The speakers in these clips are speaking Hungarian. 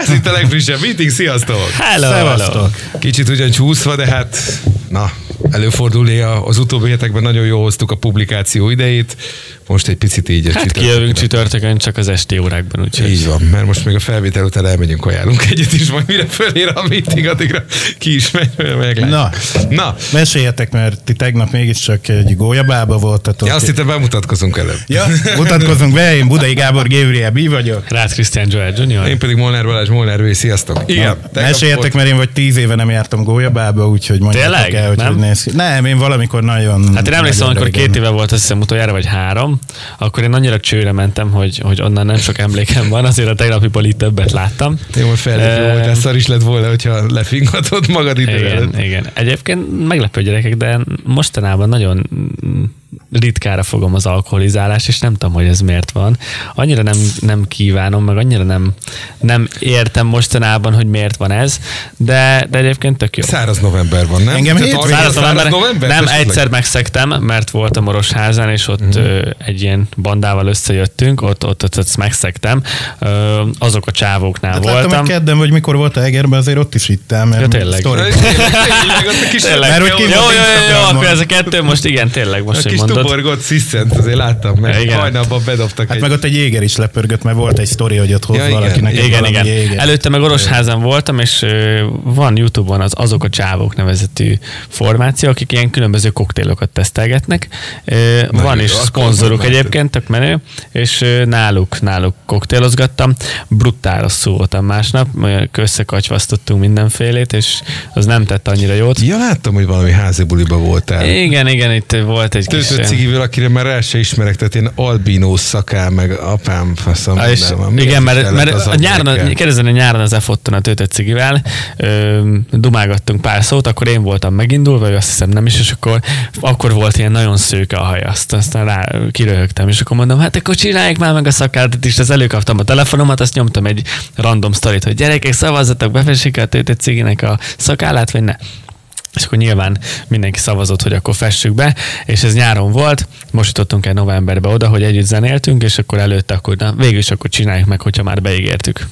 Ez itt a legfrissebb meeting, sziasztok! Hello, hello. Kicsit ugyan csúszva, de hát, na, előfordul néha. Az utóbbi hetekben nagyon jól hoztuk a publikáció idejét, most egy picit így. a Hát csütörtökön. kijövünk csütörtökön csak az esti órákban, úgyhogy Így van, mert most még a felvétel után elmegyünk, ajánlunk egyet is, majd mire fölér a meeting, addigra ki is megy, meg Na. Na, Meséljetek, mert ti tegnap mégiscsak egy gólyabába voltatok. ja, azt hittem bemutatkozunk előbb. ja, mutatkozunk be, én Budai Gábor Gabriel B vagyok. Rád Christian Joel Jr. Én pedig Molnár Balázs, Molnár V, sziasztok. Igen, tegnap Meséljetek, volt- mert én vagy tíz éve nem jártam gólyabába, úgyhogy mondjátok Tényleg? el, hogy Nem? hogy néz Nem, én valamikor nagyon... Hát én emlékszem, amikor régen. két éve volt, azt hiszem utoljára, vagy három, akkor én annyira csőre mentem, hogy, hogy onnan nem sok emlékem van, azért a tegnapiból itt többet láttam. Jó, hogy fellépő Ehm, voltál, szar is lett volna, hogyha lefingatod magad idő előtt. Igen, igen. Egyébként meglepő gyerekek, de mostanában nagyon mm, ritkára fogom az alkoholizálást, és nem tudom, hogy ez miért van. Annyira nem, nem kívánom, meg annyira nem, nem értem mostanában, hogy miért van ez, de, de egyébként tök jó. Száraz november van, nem? Engem hétvégén arra- Száraz november, november? nem Esetleg? egyszer megszektem, mert voltam Orosházán, és ott Mhm. uh-huh. egy ilyen bandával összejöttünk, ott, ott, ott, ott megszektem. Ö, azok a csávóknál Hát láttam, voltam. hogy kedden vagy mikor volt a Egerben, azért ott is. Mert Ja, tényleg. Tényleg, tényleg, kis Tényleg. Mert hogy jó, jó, jó, jó, akkor ez a kettő most igen, tényleg most, hogy mondod. tuborgott sziszent, azért láttam, mert Igen. hajnalban bedobtak Hát egy... meg ott egy jéger is lepörgött, mert volt egy sztori, hogy ott hoz Ja, igen. valakinek Igen, valami igen. jéger. Előtte meg Orosházan voltam, és van Youtube-on az Azok a Csávók nevezetű formáció, akik ilyen különböző koktélokat tesztelgetnek. Ö, Van jó, is szponzoruk egyébként, tök menő, és náluk, náluk koktélozgattam. Brutál rosszul voltam másnap, összekacsvasztottunk mindenfélét, és az nem tett annyira jót. Ja, láttam, hogy valami házi buliba voltál. Igen, igen, itt volt egy kis... Cigivel, akire már rá se ismerek, tehát én albinó szakál, meg apám faszom. Ah, és. Miért igen, mert, mert a nyáron, a nyáron az F-otton a töltött cigivel, dumálgattunk pár szót, akkor én voltam megindulva, ő azt hiszem nem is, és akkor, akkor volt ilyen nagyon szőke a haj, azt, aztán rá kiröhögtem, és akkor mondom, hát akkor csinálják már meg a szakádat is, az előkaptam a telefonomat, azt nyomtam egy random sztorit, hogy gyerekek, szavazzatok, befessék a töltött ciginek a szakállát, vagy ne. És akkor nyilván mindenki szavazott, hogy akkor fessük be, és ez nyáron volt, most jutottunk el novemberbe oda, hogy együtt zenéltünk, és akkor előtte akkor, na, végül is akkor csináljuk meg, hogyha már beígértük.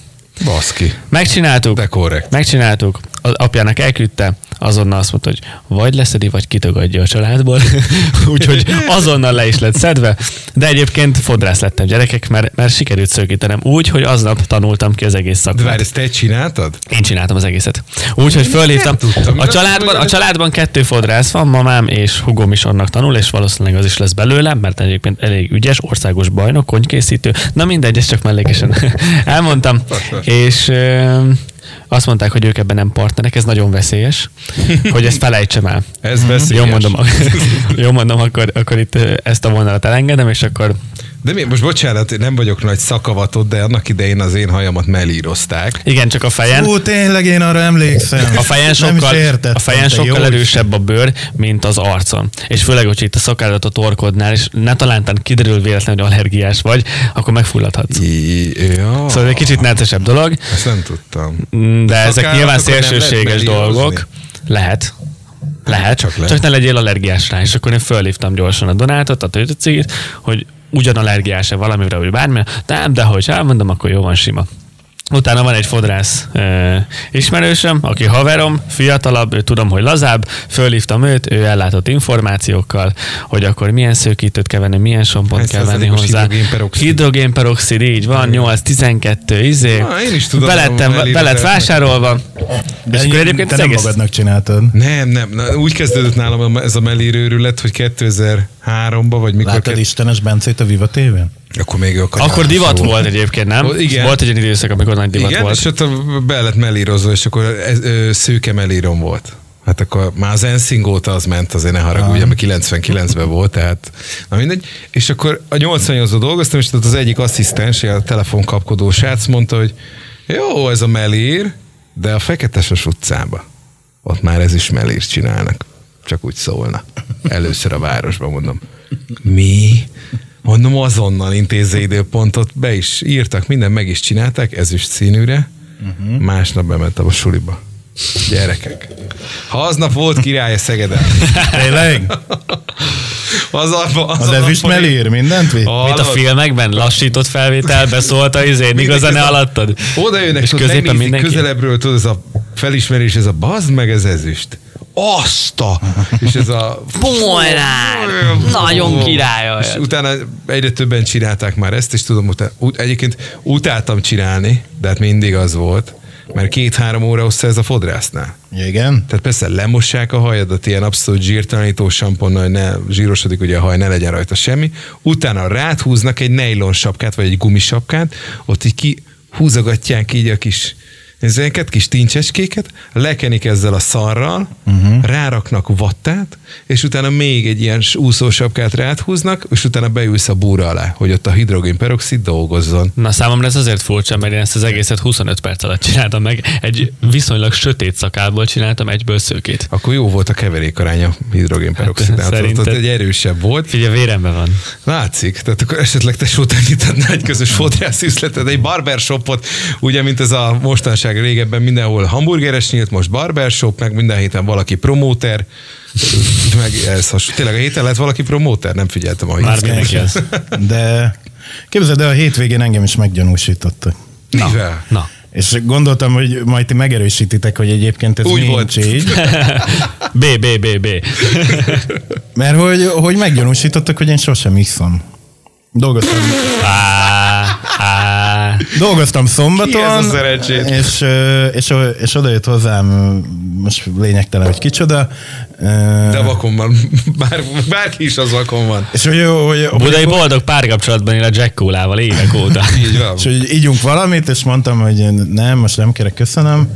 Baszki. Megcsináltuk, De korrekt. megcsináltuk, az apjának elküldte, azonnal azt mondta, hogy vagy leszedi, vagy kitagadja a családból, úgyhogy azonnal le is lett szedve, de egyébként fodrász lettem gyerekek, mert, mert sikerült szökítenem úgy, hogy aznap tanultam ki az egész De szakmát. várj, ezt te csináltad? Én csináltam az egészet. Úgyhogy fölhívtam. tudtam. A családban, a családban kettő fodrász van, mamám és hugom is annak tanul, és valószínűleg az is lesz belőle, mert egyébként elég ügyes, országos bajnok, konykészítő. Na mindegy, ezt csak mellékesen elmondtam. És azt mondták, hogy ők ebben nem partnerek, ez nagyon veszélyes, hogy ezt felejtsem el. Ez veszélyes. Jó mondom, jó mondom akkor, akkor itt ezt a vonalat elengedem, és akkor De mi, most bocsánat, én nem vagyok nagy szakavatott, de annak idején az én hajamat mellírozták. igen, csak a fejen. Ú, tényleg én arra emlékszem. A fejen sokkal, a fejen sokkal erősebb a bőr, mint az arcon. És főleg, hogy itt a szakádat a torkodnál, és ne talántán kiderül véletlenül, hogy allergiás vagy, akkor megfulladhatsz. Ja, Szóval egy kicsit neccesebb dolog, Ezt nem tudtam. De ezek nyilván szélsőséges dolgok. Lehet. Lehet, Csak lehet. csak ne legyél allergiás rá. És akkor én fölhívtam gyorsan a Donátot, a töltőcigit, hogy ugyan allergiás-e valamire, vagy bármire. De nem, de hogy elmondom, akkor jó van sima. Utána van egy fodrász e, ismerősöm, aki haverom, fiatalabb, ő tudom, hogy lazább, fölhívtam őt, ő ellátott információkkal, hogy akkor milyen szőkítőt kell venni, milyen sompont kell venni hozzá. hidrogénperoxid? Hidrogénperoxid, így van, 8-12, izé. Na, én is tudom, Belettem, ahol be lett elírták. vásárolva. De És akkor egyébként te nem egész... magadnak csináltad. Nem, nem. Na, úgy kezdődött nálam ez a mellírőrület, hogy 2003-ban, vagy mikor... Láttad ke- Istenes Bencét a Viva TV-n? Akkor még a Akkor divat volt egyébként, nem? Igen. Volt egy olyan időszak, amikor nagy divat Igen, volt. és ott be lett mellírozva, és akkor ez, ö, szőke mellírom volt. Hát akkor már az Enszing óta az ment, azért ne haragudj, ami 99-ben volt, tehát na mindegy. És akkor a 88-ban dolgoztam, és ott az egyik asszisztens, a telefonkapkodó srác mondta, hogy jó, ez a mellír, de a Feketeses utcába, ott már ez is mellírt csinálnak. Csak úgy szólna. Először a városban mondom. Mi? Mondom, azonnal intézze időpontot, be is írtak, minden meg is csinálták, ezüst színűre. Uh-huh. Másnap bementem a suliba. Gyerekek. Ha aznap volt király a Szegeden. Tényleg? Az, a, az, Az ezüst melír, mindent vitt? Mint a filmekben, lassított felvétel, beszólt a izé, míg a zene alattad. Oda jönnek, És középen mindenki? közelebbről, tudod, ez a felismerés, ez a bazd meg, ez ezüst. Azt a... És ez a... Pumolnár! Nagyon király És utána egyre többen csinálták már ezt, és tudom, utána, ut- egyébként utáltam csinálni, de hát mindig az volt, mert két-három óra hossza ez a fodrásznál. Igen. Tehát persze lemossák a hajadat ilyen abszolút zsírtalanító samponnal, hogy ne zsírosodik ugye a haj, ne legyen rajta semmi. Utána rád húznak egy nejlon sapkát, vagy egy gumisapkát, ott így ki húzogatják így a kis ezeket, kis tincsecskéket, lekenik ezzel a szarral, uh-huh. ráraknak vattát, és utána még egy ilyen úszósapkát rád húznak, és utána beülsz a búra alá, hogy ott a hidrogénperoxid dolgozzon. Na számomra ez azért furcsa, mert én ezt az egészet 25 perc alatt csináltam meg. Egy viszonylag sötét szakálból csináltam egyből szőkét. Akkor jó volt a keverékaránya hidrogénperoxidnál. Hát, ott szerinted? egy erősebb volt. Figyelj, véremben van. Látszik, tehát akkor esetleg te sóta nyitadnál egy közös fodrász üzletet, egy barbershopot, ugye, mint ez a mostanság régebben mindenhol hamburgeres nyílt, most barbershop, meg minden héten valaki promóter, meg ez hasonló. Tényleg a héten lett valaki promóter? Nem figyeltem a Már mindenki az. De képzeld el, a hétvégén engem is meggyanúsítottak. Mivel? Na. És gondoltam, hogy majd ti megerősítitek, hogy egyébként ez Úgy nincs volt. így. B, B, B, B. Mert hogy, hogy meggyanúsítottak, hogy én sosem iszom. Dolgoztam, Á, á. dolgoztam szombaton, Ki ez a szerencsét? és, és, és oda jött hozzám, most lényegtelen, hogy kicsoda. De vakon van. Bár, bárki is az vakon van. És hogy, hogy, hogy, Budai boldog párkapcsolatban él a Jack Coolával évek óta. Így van. és hogy ígyunk valamit, és mondtam, hogy nem, most nem kérek, köszönöm.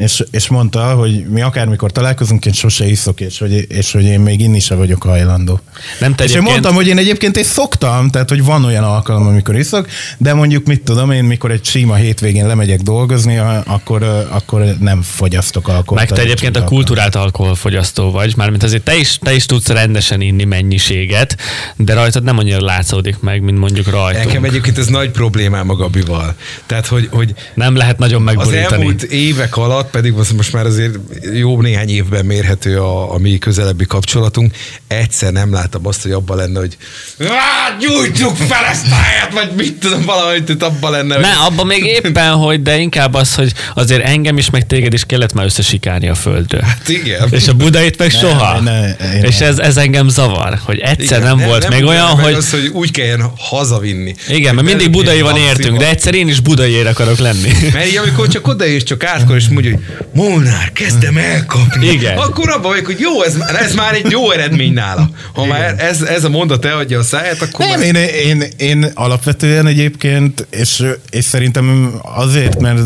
És, és mondta, hogy mi akármikor találkozunk, én sose iszok, és hogy, és hogy én még inni se vagyok hajlandó. Nem te és én egyébként- mondtam, hogy én egyébként is szoktam, tehát hogy van olyan alkalom, amikor iszok, de mondjuk mit tudom én, mikor egy sima hétvégén lemegyek dolgozni, akkor, akkor nem fogyasztok alkoholt. Meg te egyébként a kultúrált alkoholfogyasztó vagy, mármint azért te is, te is tudsz rendesen inni mennyiséget, de rajtad nem annyira látszódik meg, mint mondjuk Nekem rajtunk. egyébként ez nagy problémám a Gabival. Tehát, hogy, hogy Nem lehet nagyon Az megborítani. elmúlt évek alatt, pedig most most már azért jó néhány évben mérhető a, a mi közelebbi kapcsolatunk, egyszer nem láttam azt, hogy abban lenne, hogy "Á, gyújtsuk fel ezt a helyet, vagy mit tudom, valahogy itt abban lenne. hogy- Ne, abban még éppen, hogy, de inkább az, hogy azért engem is, meg téged is kellett már összesikálni a földről. Hát igen. És a Budait meg soha. ne, én és nem. ez, ez engem zavar, hogy egyszer Igen, nem, volt még úgy olyan, hogy... Az, hogy úgy kelljen hazavinni. Igen, mert mindig budai van értünk, de egyszer én is budaiért akarok lenni. Mert így, amikor csak odaérsz, csak átkor, és mondja, hogy Molnár, kezdem elkapni. Igen. Akkor abban vagyok, hogy jó, ez, ez már egy jó eredmény nála. Ha már ez, ez a mondat elhagyja a száját, akkor Nem, már... én, én, én alapvetően egyébként, és, és szerintem azért, mert,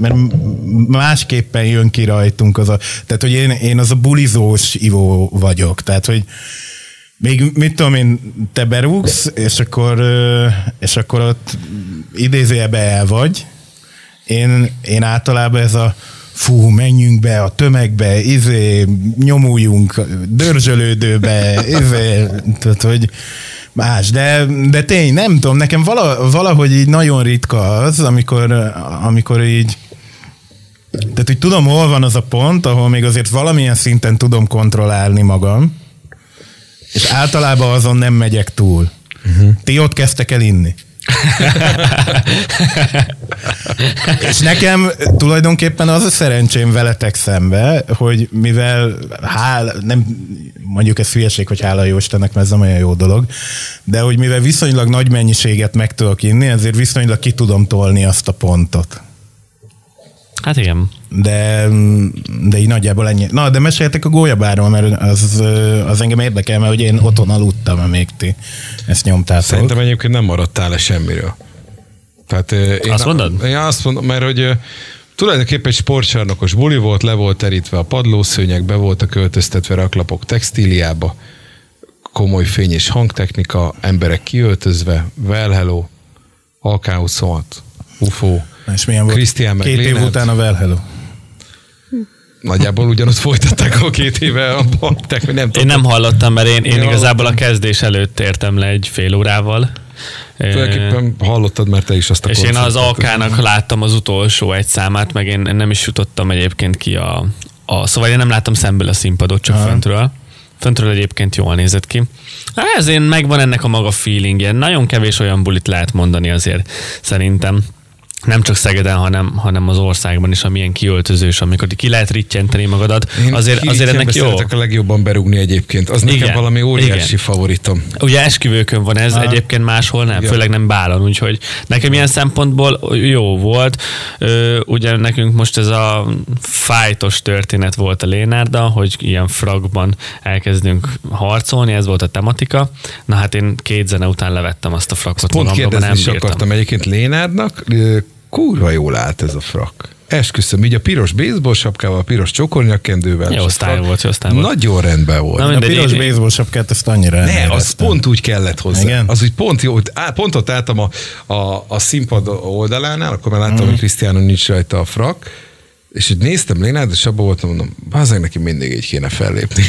mert másképpen jön ki rajtunk az a, tehát hogy én, én az a bulizós ivó vagyok, tehát hogy még mit tudom én, te berúgsz, és akkor, és akkor ott idézőjebe el vagy. Én, én általában ez a fú, menjünk be a tömegbe, izé, nyomuljunk dörzsölődőbe, izé, tehát, hogy más, de, de tény, nem tudom, nekem vala, valahogy így nagyon ritka az, amikor, amikor így tehát, hogy tudom, hol van az a pont, ahol még azért valamilyen szinten tudom kontrollálni magam, és általában azon nem megyek túl. Uh-huh. Ti ott kezdtek el inni. és nekem tulajdonképpen az a szerencsém veletek szembe, hogy mivel hál, nem, mondjuk ez hülyeség, hogy hála jó Istennek, mert ez nem olyan jó dolog, de hogy mivel viszonylag nagy mennyiséget meg tudok inni, ezért viszonylag ki tudom tolni azt a pontot. Hát igen. De, de így nagyjából ennyi. Na, de meséltek a gólyabáról, mert az, az engem érdekel, mert hogy én otthon aludtam, amíg ti ezt nyomtátok. Szerintem egyébként nem maradtál le semmiről. Tehát, én Azt mondod? Én azt mondom, mert hogy tulajdonképpen egy sportcsarnokos buli volt, le volt terítve a padlószőnyeg, be voltak költöztetve raklapok textíliába, komoly fény és hangtechnika, emberek kiöltözve, well hello, AK-26, UFO, És milyen volt? Christian meg Két év után a Well Hello. Nagyjából ugyanott folytatták a két éve a bakták, hogy nem Én tudom. nem hallottam, mert én, én Én igazából a kezdés előtt értem le egy fél órával. Tulajdonképpen hallottad, mert te is azt a És én az AK-nak láttam az utolsó egy számát, meg én nem is jutottam egyébként ki a, a szóval én nem láttam szemből a színpadot, csak Aha. föntről. Föntről egyébként jól nézett ki. Hát ezért megvan ennek a maga feelingje. Nagyon kevés olyan bulit lehet mondani azért szerintem nem csak Szegeden, hanem, hanem az országban is, amilyen kiöltözős, amikor ki lehet rittyenteni magadat, Én azért, azért ennek jó. a legjobban berúgni egyébként. Az Igen, nekem valami óriási igen. favoritom. Ugye esküvőkön van ez, egyébként máshol nem, Igen. főleg nem bálon, úgyhogy nekem ilyen szempontból jó volt. Ö, ugye nekünk most ez a fájtos történet volt a Lénárda, hogy ilyen fragban elkezdünk harcolni, ez volt a tematika. Na hát én két zene után levettem azt a frakot Pont kérdezni nem bírtam. akartam egyébként Lénárdnak, kurva jól állt ez a frak. Esküszöm, így a piros baseball sapkával, a piros csokornyakkendővel. Jó frak volt, jó sztájl volt. Nagyon rendben volt. Na, A piros én- baseball sapkát azt annyira Ne, az pont úgy kellett hozzá. Igen? Az úgy pont jó. Á, pont ott álltam a, a, a színpad oldalánál, akkor már láttam, Mhm. hogy Krisztiánon nincs rajta a frak, és így néztem Lénát, és abban voltam, mondom, bazeg neki mindig így kéne fellépni.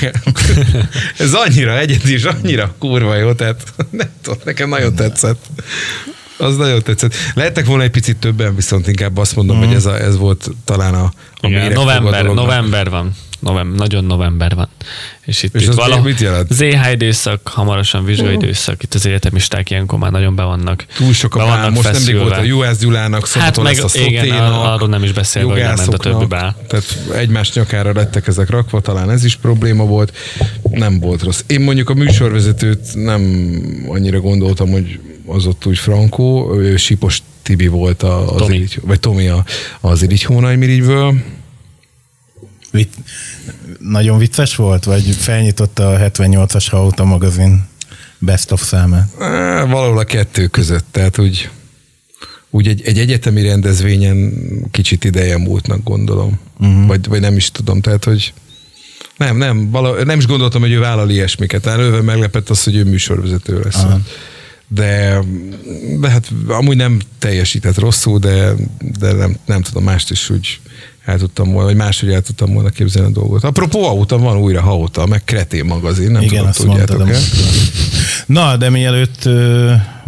Ez annyira egyedi, és annyira kurva jó, tehát nem tudom, nekem nagyon tetszett. Az nagyon tetszett. Lehettek volna egy picit többen, viszont inkább azt mondom, Mhm. hogy ez, a, ez volt talán a, a Igen, november, november van. November, nagyon november van. És itt, És itt valahol mit jelent? ZH időszak, hamarosan vizsgai időszak, itt az egyetemisták ilyenkor már nagyon be vannak. Túl sok a vannak Most nemrég feszülve. volt a Juhász Gyulának, Hát meg, lesz a igen, Szoténak, ar- arról nem is beszélve, hogy nem ment a többi bál. Tehát egymás nyakára lettek ezek rakva, talán ez is probléma volt. Nem volt rossz. Én mondjuk a műsorvezetőt nem annyira gondoltam, hogy az ott úgy frankó, ő Sipos Tibi volt a, az Tomi. Irigy, vagy Tomi a, az Irigy Hónajmirigyből. Vic, nagyon vicces volt, vagy felnyitotta a 78-as Hauta magazin best of számát? Á, Valahol a kettő között, tehát úgy, úgy egy, egy egyetemi rendezvényen kicsit ideje múltnak gondolom. Uh-huh. Vagy, vagy nem is tudom, tehát hogy nem, nem, vala, nem is gondoltam, hogy ő vállal ilyesmiket. Előve meglepett az, hogy ő műsorvezető lesz. Aha. De, de hát amúgy nem teljesített rosszul, de, de nem, nem tudom, mást is úgy el tudtam volna, vagy máshogy el tudtam volna képzelni a dolgot. Apropó, Auta van újra Hauta, meg Kretén magazin, nem Igen, tudom, tudjátok-e? Na, de mielőtt,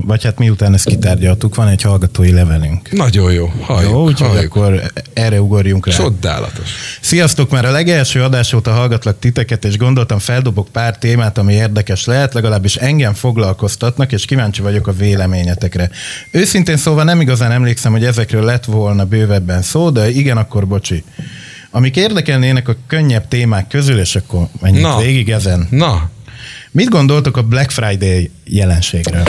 vagy hát miután ezt kitárgyaltuk, van egy hallgatói levelünk. Nagyon jó, halljuk, Jó, úgyhogy halljuk. akkor erre ugorjunk rá. Csodálatos. Sziasztok, már a legelső adás óta hallgatlak titeket, és gondoltam feldobok pár témát, ami érdekes lehet, legalábbis engem foglalkoztatnak, és kíváncsi vagyok a véleményetekre. Őszintén szóval nem igazán emlékszem, hogy ezekről lett volna bővebben szó, de igen, akkor bocsi. Amik érdekelnének a könnyebb témák közül, és akkor menjünk Na. végig ezen. Na, Mit gondoltok a Black Friday jelenségről?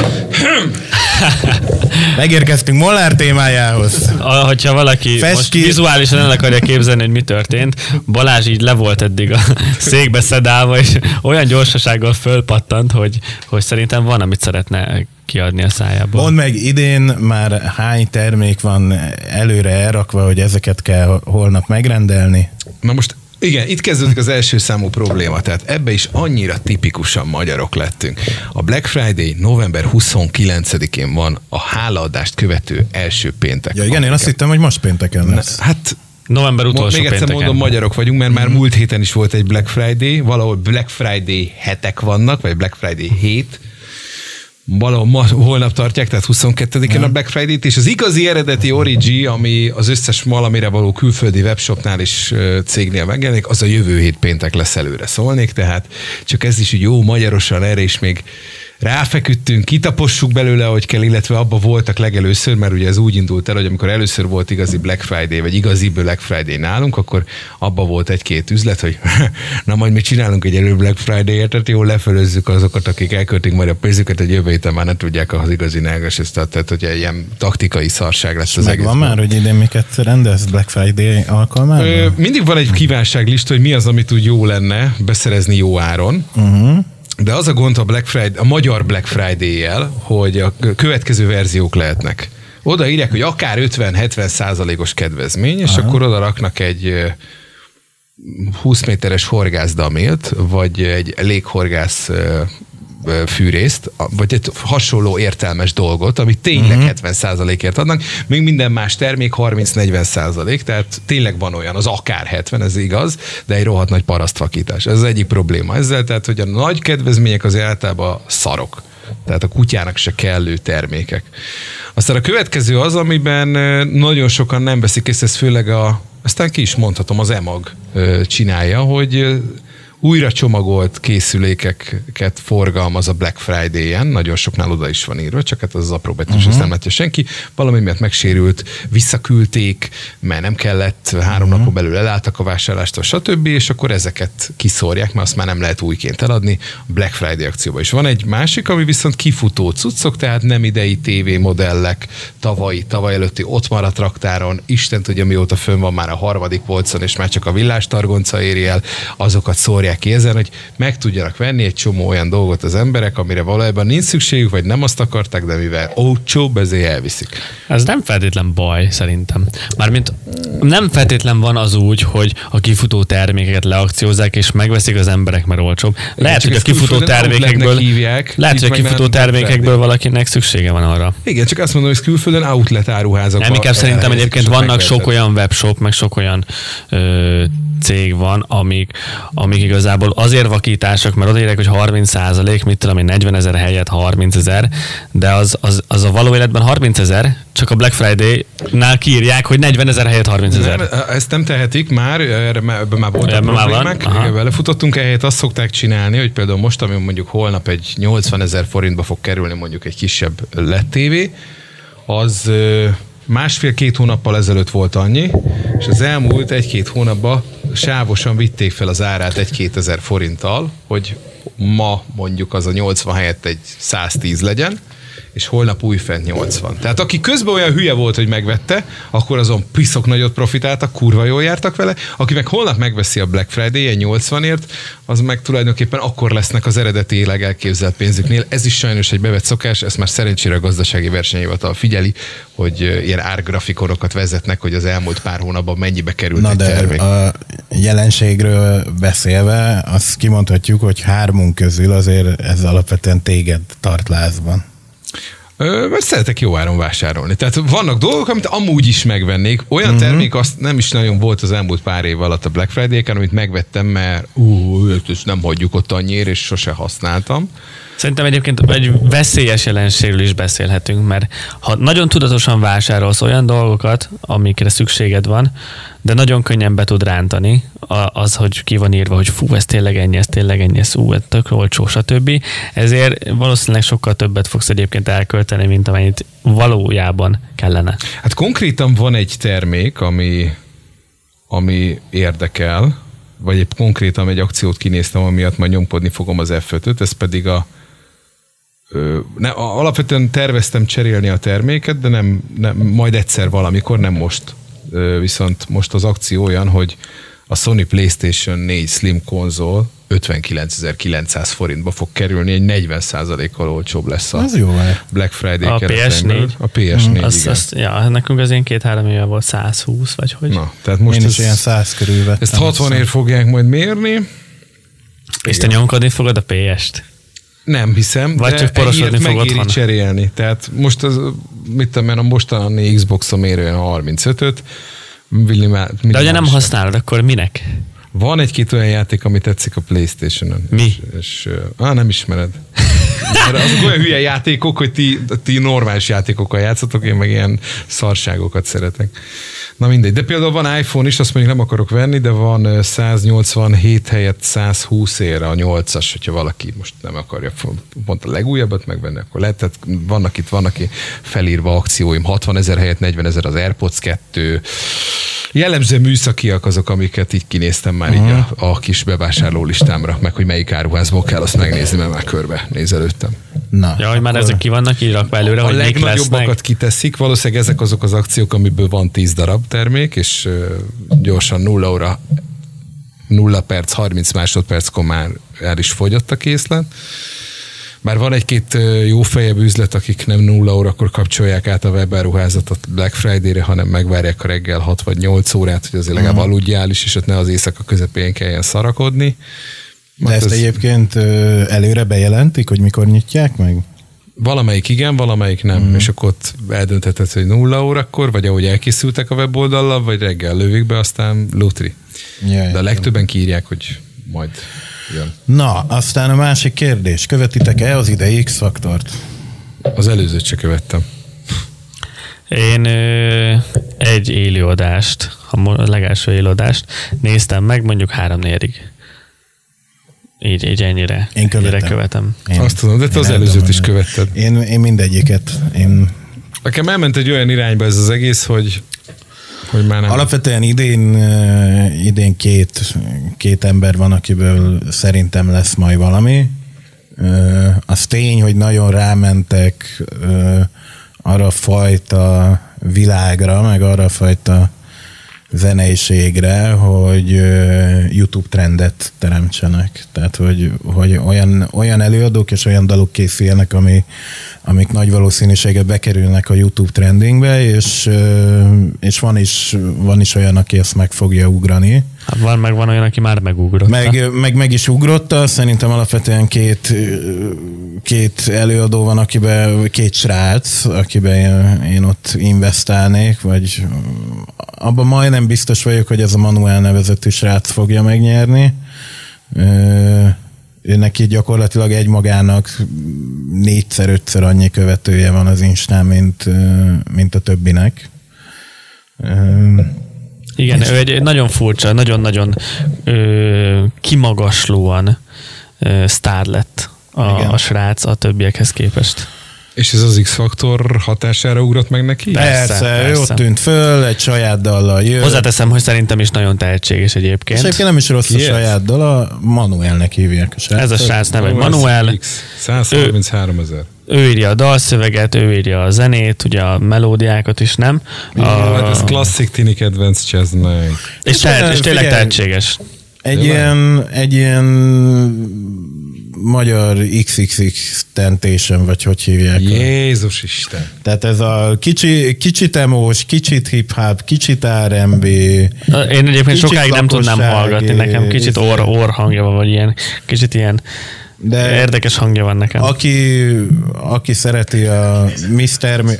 Megérkeztünk Molnár témájához. A, hogyha valaki Fest most vizuálisan el akarja képzelni, hogy mi történt, Balázs így le volt eddig a székbe szedálva, és olyan gyorsasággal fölpattant, hogy, hogy szerintem van, amit szeretne kiadni a szájából. Mondd meg, idén már hány termék van előre elrakva, hogy ezeket kell holnap megrendelni? na most igen, itt kezdődik az első számú probléma, tehát ebbe is annyira tipikusan magyarok lettünk. A Black Friday november 29-én van a hálaadást követő első péntek. Ja igen, én azt hittem, hogy most pénteken lesz. Hát November utolsó Még egyszer pénteken. mondom, magyarok vagyunk, mert már múlt héten is volt egy Black Friday, valahol Black Friday hetek vannak, vagy Black Friday hét, valahol ma, holnap tartják, tehát 22-én a Black Friday-t, és az igazi eredeti Origi, ami az összes valamire való külföldi webshopnál is ö, cégnél megjelenik, az a jövő hét péntek lesz előre szólnék, tehát csak ez is így jó magyarosan erre is még ráfeküdtünk, kitapossuk belőle, hogy kell, illetve abba voltak legelőször, mert ugye ez úgy indult el, hogy amikor először volt igazi Black Friday, vagy igazi Black Friday nálunk, akkor abba volt egy-két üzlet, hogy na majd mi csinálunk egy elő Black Friday-et, tehát jól lefölözzük azokat, akik elköltik majd a pénzüket, hogy jövő héten már ne tudják az igazi nágas, tehát hogy ilyen taktikai szarság lesz az egész. Megvan már, hogy idén miket rendez Black Friday alkalmával? Mindig van egy kívánságlista, hogy mi az, amit úgy jó lenne beszerezni jó áron. Uh-huh. De az a gond a Black Friday, a magyar Black Friday-jel, hogy a következő verziók lehetnek. Oda írják, hogy akár 50-70 százalékos kedvezmény, és Aha. akkor oda raknak egy ö, 20 méteres horgászdamilt, vagy egy léghorgász fűrészt, vagy egy hasonló értelmes dolgot, amit tényleg uh-huh. 70%-ért adnak, még minden más termék 30-40%, tehát tényleg van olyan, az akár 70, ez igaz, de egy rohadt nagy parasztvakítás. Ez az egyik probléma ezzel, tehát hogy a nagy kedvezmények az általában szarok. Tehát a kutyának se kellő termékek. Aztán a következő az, amiben nagyon sokan nem veszik észre, ez főleg a, aztán ki is mondhatom, az EMAG csinálja, hogy újra csomagolt készülékeket forgalmaz a Black Friday-en, nagyon soknál oda is van írva, csak hát az, az apró betűs, uh-huh. ezt nem látja senki. Valami miatt megsérült, visszaküldték, mert nem kellett, három uh-huh. napon belül elálltak a vásárlástól, stb. És akkor ezeket kiszórják, mert azt már nem lehet újként eladni. Black Friday akcióban is van egy másik, ami viszont kifutó cuccok, tehát nem idei TV modellek, tavalyi, tavaly előtti ott maradt raktáron, Isten tudja mióta fönn van már a harmadik polcon, és már csak a villás targonca éri el, azokat szórják ki ezen, hogy meg tudjanak venni egy csomó olyan dolgot az emberek, amire valójában nincs szükségük, vagy nem azt akarták, de mivel olcsóbb, ezért elviszik. Ez nem feltétlen baj, szerintem. Mármint nem feltétlen van az úgy, hogy a kifutó termékeket leakciózzák, és megveszik az emberek, mert olcsóbb. Lehet, hogy a kifutó termékekből, hívják, lehet, hogy a kifutó termékekből valakinek szüksége van arra. Igen, csak azt mondom, hogy külföldön outlet áruházak. Nem, inkább szerintem egyébként vannak sok olyan webshop, meg sok olyan ö, cég van, amik, amik igazából azért vakítások, mert odaérek, hogy 30 százalék, mit tudom én, 40 ezer helyett 30 ezer, de az, az, az a való életben 30 ezer, csak a Black Friday-nál kiírják, hogy 40 ezer helyett 30 ezer. Ezt nem tehetik már, erre már, ebben már voltak ebben problémák. Már belefutottunk ehelyett, azt szokták csinálni, hogy például most, ami mondjuk holnap egy 80 ezer forintba fog kerülni mondjuk egy kisebb LED TV, az másfél-két hónappal ezelőtt volt annyi, és az elmúlt egy-két hónapban sávosan vitték fel az árát egy-két ezer forinttal, hogy ma mondjuk az a 80 helyett egy 110 legyen, és holnap újfent 80. Tehát aki közben olyan hülye volt, hogy megvette, akkor azon piszok nagyot profitáltak, kurva jól jártak vele. Aki meg holnap megveszi a Black Friday-en 80-ért, az meg tulajdonképpen akkor lesznek az eredetileg elképzelt pénzüknél. Ez is sajnos egy bevett szokás, ezt már szerencsére a gazdasági versenyhivatal figyeli, hogy ilyen árgrafikonokat vezetnek, hogy az elmúlt pár hónapban mennyibe került Na egy de termék. a jelenségről beszélve, azt kimondhatjuk, hogy hármunk közül azért ez alapvetően téged tart lázban. Mert szeretek jó áron vásárolni. Tehát vannak dolgok, amit amúgy is megvennék. Olyan uh-huh. termék azt nem is nagyon volt az elmúlt pár év alatt a Black Friday-en, amit megvettem, mert ú, ezt nem hagyjuk ott annyira, és sose használtam. Szerintem egyébként egy veszélyes jelenségről is beszélhetünk, mert ha nagyon tudatosan vásárolsz olyan dolgokat, amikre szükséged van, de nagyon könnyen be tud rántani az, hogy ki van írva, hogy fú, ez tényleg ennyi, ez tényleg ennyi, ez ú, ez tök olcsó, stb. Ezért valószínűleg sokkal többet fogsz egyébként elkölteni, mint amennyit valójában kellene. Hát konkrétan van egy termék, ami, ami érdekel, vagy egy konkrétan egy akciót kinéztem, amiatt majd nyomkodni fogom az F5-öt, ez pedig a ne, alapvetően terveztem cserélni a terméket, de nem, nem, majd egyszer valamikor, nem most. Viszont most az akció olyan, hogy a Sony PlayStation 4 Slim konzol 59.900 forintba fog kerülni, egy 40%-kal olcsóbb lesz a jó, Black Friday A PS4? A PS4, mm, azt, igen. Azt, ja, nekünk az én két-három éve volt 120, vagy hogy? Na, tehát most én is ilyen 100 körül vettem. Ezt 60 ér fogják majd mérni. És te nyomkodni fogod a PS-t? Nem hiszem, Vagy de csak porosodni fogod megéri cserélni. Tehát most az, mit tudom én, a mostani Xbox-om ér olyan 35-öt, de ugye nem használod, akkor minek? Van egy-két olyan játék, ami tetszik a Playstation-on. Mi? És, és á, nem ismered. Mert azok olyan hülye játékok, hogy ti, ti normális játékokkal játszotok, én meg ilyen szarságokat szeretek. Na mindegy. De például van iPhone is, azt mondjuk nem akarok venni, de van 187 helyett 120 ér a 8-as, hogyha valaki most nem akarja pont a legújabbat megvenni, akkor lehet. Tehát vannak itt, vannak itt felírva akcióim, 60 ezer helyett 40 ezer az AirPods 2, Jellemző műszakiak azok, amiket így kinéztem már így a, a kis bevásárló listámra, meg hogy melyik áruházból kell azt megnézni, mert már körbe nézelődtem. Na, ja, hogy már ezek ki vannak írva előre, a hogy legnagyobbakat kiteszik, valószínűleg ezek azok az akciók, amiből van 10 darab termék, és gyorsan nulla óra 0 perc, 30 másodperckor már el is fogyott a készlet. Már van egy-két jó fejebb üzlet, akik nem nulla órakor kapcsolják át a webáruházatot Black Friday-re, hanem megvárják a reggel 6 vagy 8 órát, hogy azért legalább uh-huh. aludjál is, és ott ne az éjszaka közepén kelljen szarakodni. De ezt ez... egyébként előre bejelentik, hogy mikor nyitják meg? Valamelyik igen, valamelyik nem. Mm. És akkor ott eldöntheted, hogy nulla órakor, vagy ahogy elkészültek a weboldallal, vagy reggel lövik be, aztán lutri. Ja, De a legtöbben kiírják, hogy majd jön. Na, aztán a másik kérdés. Követitek-e az idei X-faktort? Az előzőt se követtem. Én ö, egy élőadást, a legelső élőadást néztem meg mondjuk három nérig. Így, így ennyire, Én követem. ennyire követem. Én, Azt tudom, de te az el előzőt is követted. Én, én mindegyiket. Én Nekem elment egy olyan irányba ez az egész, hogy, hogy már nem. Alapvetően idén, eh, idén két, két ember van, akiből szerintem lesz majd valami. Eh, Az tény, hogy nagyon rámentek eh, arra a fajta világra, meg arra a fajta zeneiségre, hogy YouTube trendet teremtsenek. Tehát, hogy, hogy olyan, olyan előadók és olyan dalok készüljenek, ami, amik nagy valószínűséggel bekerülnek a YouTube trendingbe, és, és van, is, van is olyan, aki ezt meg fogja ugrani. Hát van, meg van olyan, aki már megugrott. Meg, meg, meg is ugrotta, szerintem alapvetően két, két előadó van, akiben két srác, akiben én ott investálnék, vagy abban majdnem biztos vagyok, hogy ez a Manuel nevezetű srác fogja megnyerni. Neki gyakorlatilag egymagának négyszer-ötször annyi követője van az Instán, mint, mint a többinek. Igen, ő egy nagyon furcsa, nagyon-nagyon ö, kimagaslóan ö, sztár lett a, Igen. a srác a többiekhez képest. És ez az X-faktor hatására ugrott meg neki? Persze, Persze, persze, ott tűnt föl, egy saját dallal jött. Hozzáteszem, hogy szerintem is nagyon tehetséges És egyébként. egyébként nem is rossz Ki a ez? saját dala, Manuelnek hívják a srác. Ez a srác neve Manuel, X. 133 ezer. ő írja a dalszöveget, ő írja a zenét, ugye a melódiákat is, nem? A... Hát A, ez klasszik Tini kedvenc jazz night. és, tehet, és tényleg Figyelj. tehetséges. Egy ilyen, egy ilyen magyar XXX tentation, vagy hogy hívják. Jézus Isten. Tehát ez a kicsi, kicsit emós, kicsit hip-hop, kicsit R&B. Én egyébként Kicsit sokáig nem tudnám hallgatni, nekem kicsit orr hangja van, vagy ilyen, kicsit ilyen De érdekes hangja van nekem. aki, aki szereti a Mr. Mi-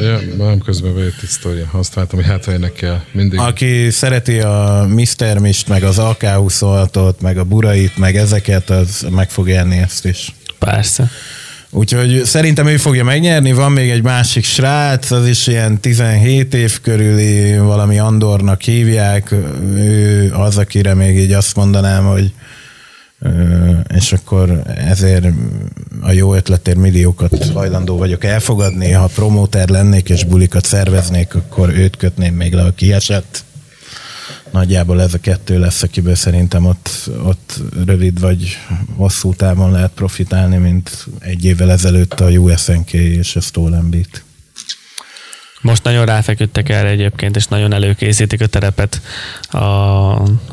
Ja, nem közben bejött egy sztoria. Azt vártam, hogy hát, ha ennek kell mindig. Aki szereti a Mr. Mist, meg az AK-26-ot, meg a Burait, meg ezeket, az meg fog élni ezt is. Persze. Úgyhogy szerintem ő fogja megnyerni, van még egy másik srác, az is ilyen 17 év körüli, valami Andornak hívják, ő az, akire még így azt mondanám, hogy és akkor ezért a jó ötletért milliókat hajlandó vagyok elfogadni, ha promóter lennék és bulikat szerveznék, akkor őt kötném még le, a kiesett. Nagyjából ez a kettő lesz, akiből szerintem ott, ott rövid vagy hosszú távon lehet profitálni, mint egy évvel ezelőtt a USNK és a Stolen Beat. Most nagyon ráfeküdtek erre egyébként, és nagyon előkészítik a terepet a,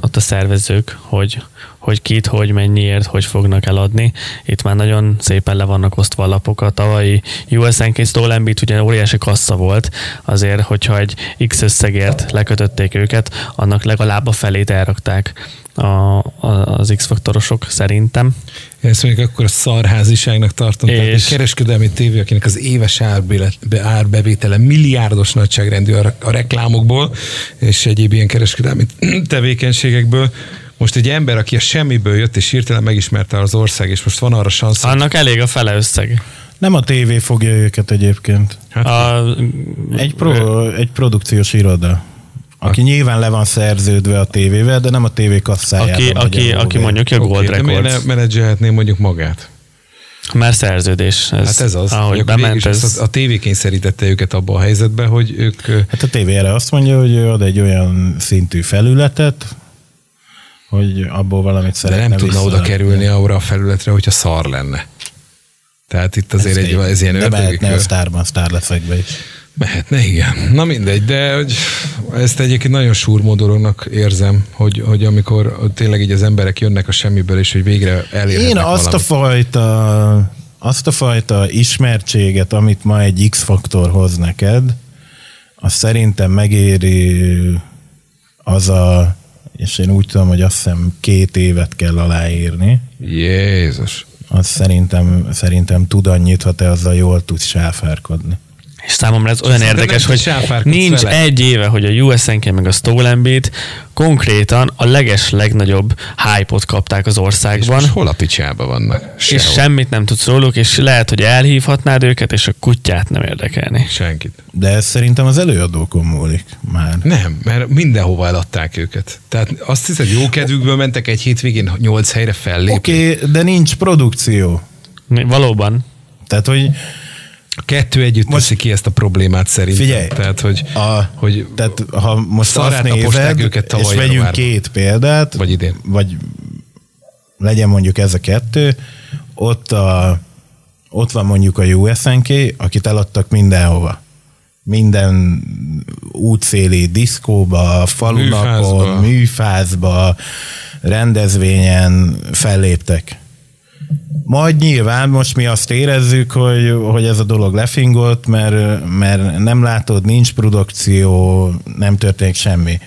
ott a szervezők, hogy, hogy kit, hogy mennyiért, hogy fognak eladni. Itt már nagyon szépen le vannak osztva a lapok. A tavalyi USNK Stolen Beat ugye óriási kassa volt, azért, hogyha egy X összegért lekötötték őket, annak legalább a felét elrakták a, a, az X-faktorosok szerintem. Ezt mondjuk akkor a szarháziságnak tartom. És... Tehát egy kereskedelmi tévé, akinek az éves be- árbevétele milliárdos nagyságrendű a, a reklámokból, és egyéb ilyen kereskedelmi tevékenységekből, most egy ember, aki a semmiből jött, és hirtelen megismerte az ország, és most van arra szansz, Annak elég a fele összeg. Nem a tévé fogja őket egyébként. hát, A, Egy, pro, egy produkciós iroda. Aki nyilván le van szerződve a tévével, de nem a tévé kasszájában. aki, aki, aki mondjuk a Gold de miért Records. ne menedzselhetné mondjuk magát? Mert szerződés. Ez, Hát ez az. Ahogy bement, ez, A, a tévé kényszerítette őket abba a helyzetbe, hogy ők Hát a tévé erre azt mondja, hogy ő ad egy olyan szintű felületet, hogy abból valamit de szeretne nem tudna oda kerülni arra a felületre, hogyha szar lenne. Tehát itt azért egy, ez ilyen De mehetne a sztárban, sztárleszekbe is. Mehetne, igen. Na mindegy, de hogy ezt egyébként nagyon súrmó dolognak érzem, hogy, hogy amikor tényleg így az emberek jönnek a semmiből, és hogy végre elérhetnek Én azt a valamit. fajta azt a fajta ismertséget, amit ma egy X-faktor hoz neked, az szerintem megéri az a, és én úgy tudom, hogy azt hiszem két évet kell aláírni, Jézus. az szerintem, szerintem tud annyit, ha te azzal jól tudsz sáfárkodni. És számomra ez olyan Szerintem érdekes, hogy nincs vele. egy éve, hogy a USNK meg a Stolen Beat konkrétan a leges legnagyobb hype-ot kapták az És országban. most hol a picsába vannak? és Sehol. semmit nem tudsz róluk, és lehet, hogy elhívhatnád őket, és a kutyát nem érdekelni. Senkit. De ez szerintem az előadókon múlik már. Nem, mert mindenhova eladták őket. Tehát azt hiszed, jó kedvükből mentek egy hétvégén nyolc helyre fellépni. Oké, okay, de nincs produkció. Valóban. Tehát, hogy A kettő együtt Most- teszi ki ezt a problémát szerintem. Figyelj, Tehát, hogy, a, hogy tehát ha most azt nézed, őket és vegyünk januárban. két példát, Vagy idén. vagy legyen mondjuk ez a kettő, ott, a, ott van mondjuk a USNK, akit eladtak mindenhova. Minden útszéli diszkóba, falunapon, Műfázba. műfázba, rendezvényen felléptek. Majd nyilván most mi azt érezzük, hogy, hogy ez a dolog lefingott, mert, mert nem látod, nincs produkció, nem történik semmi.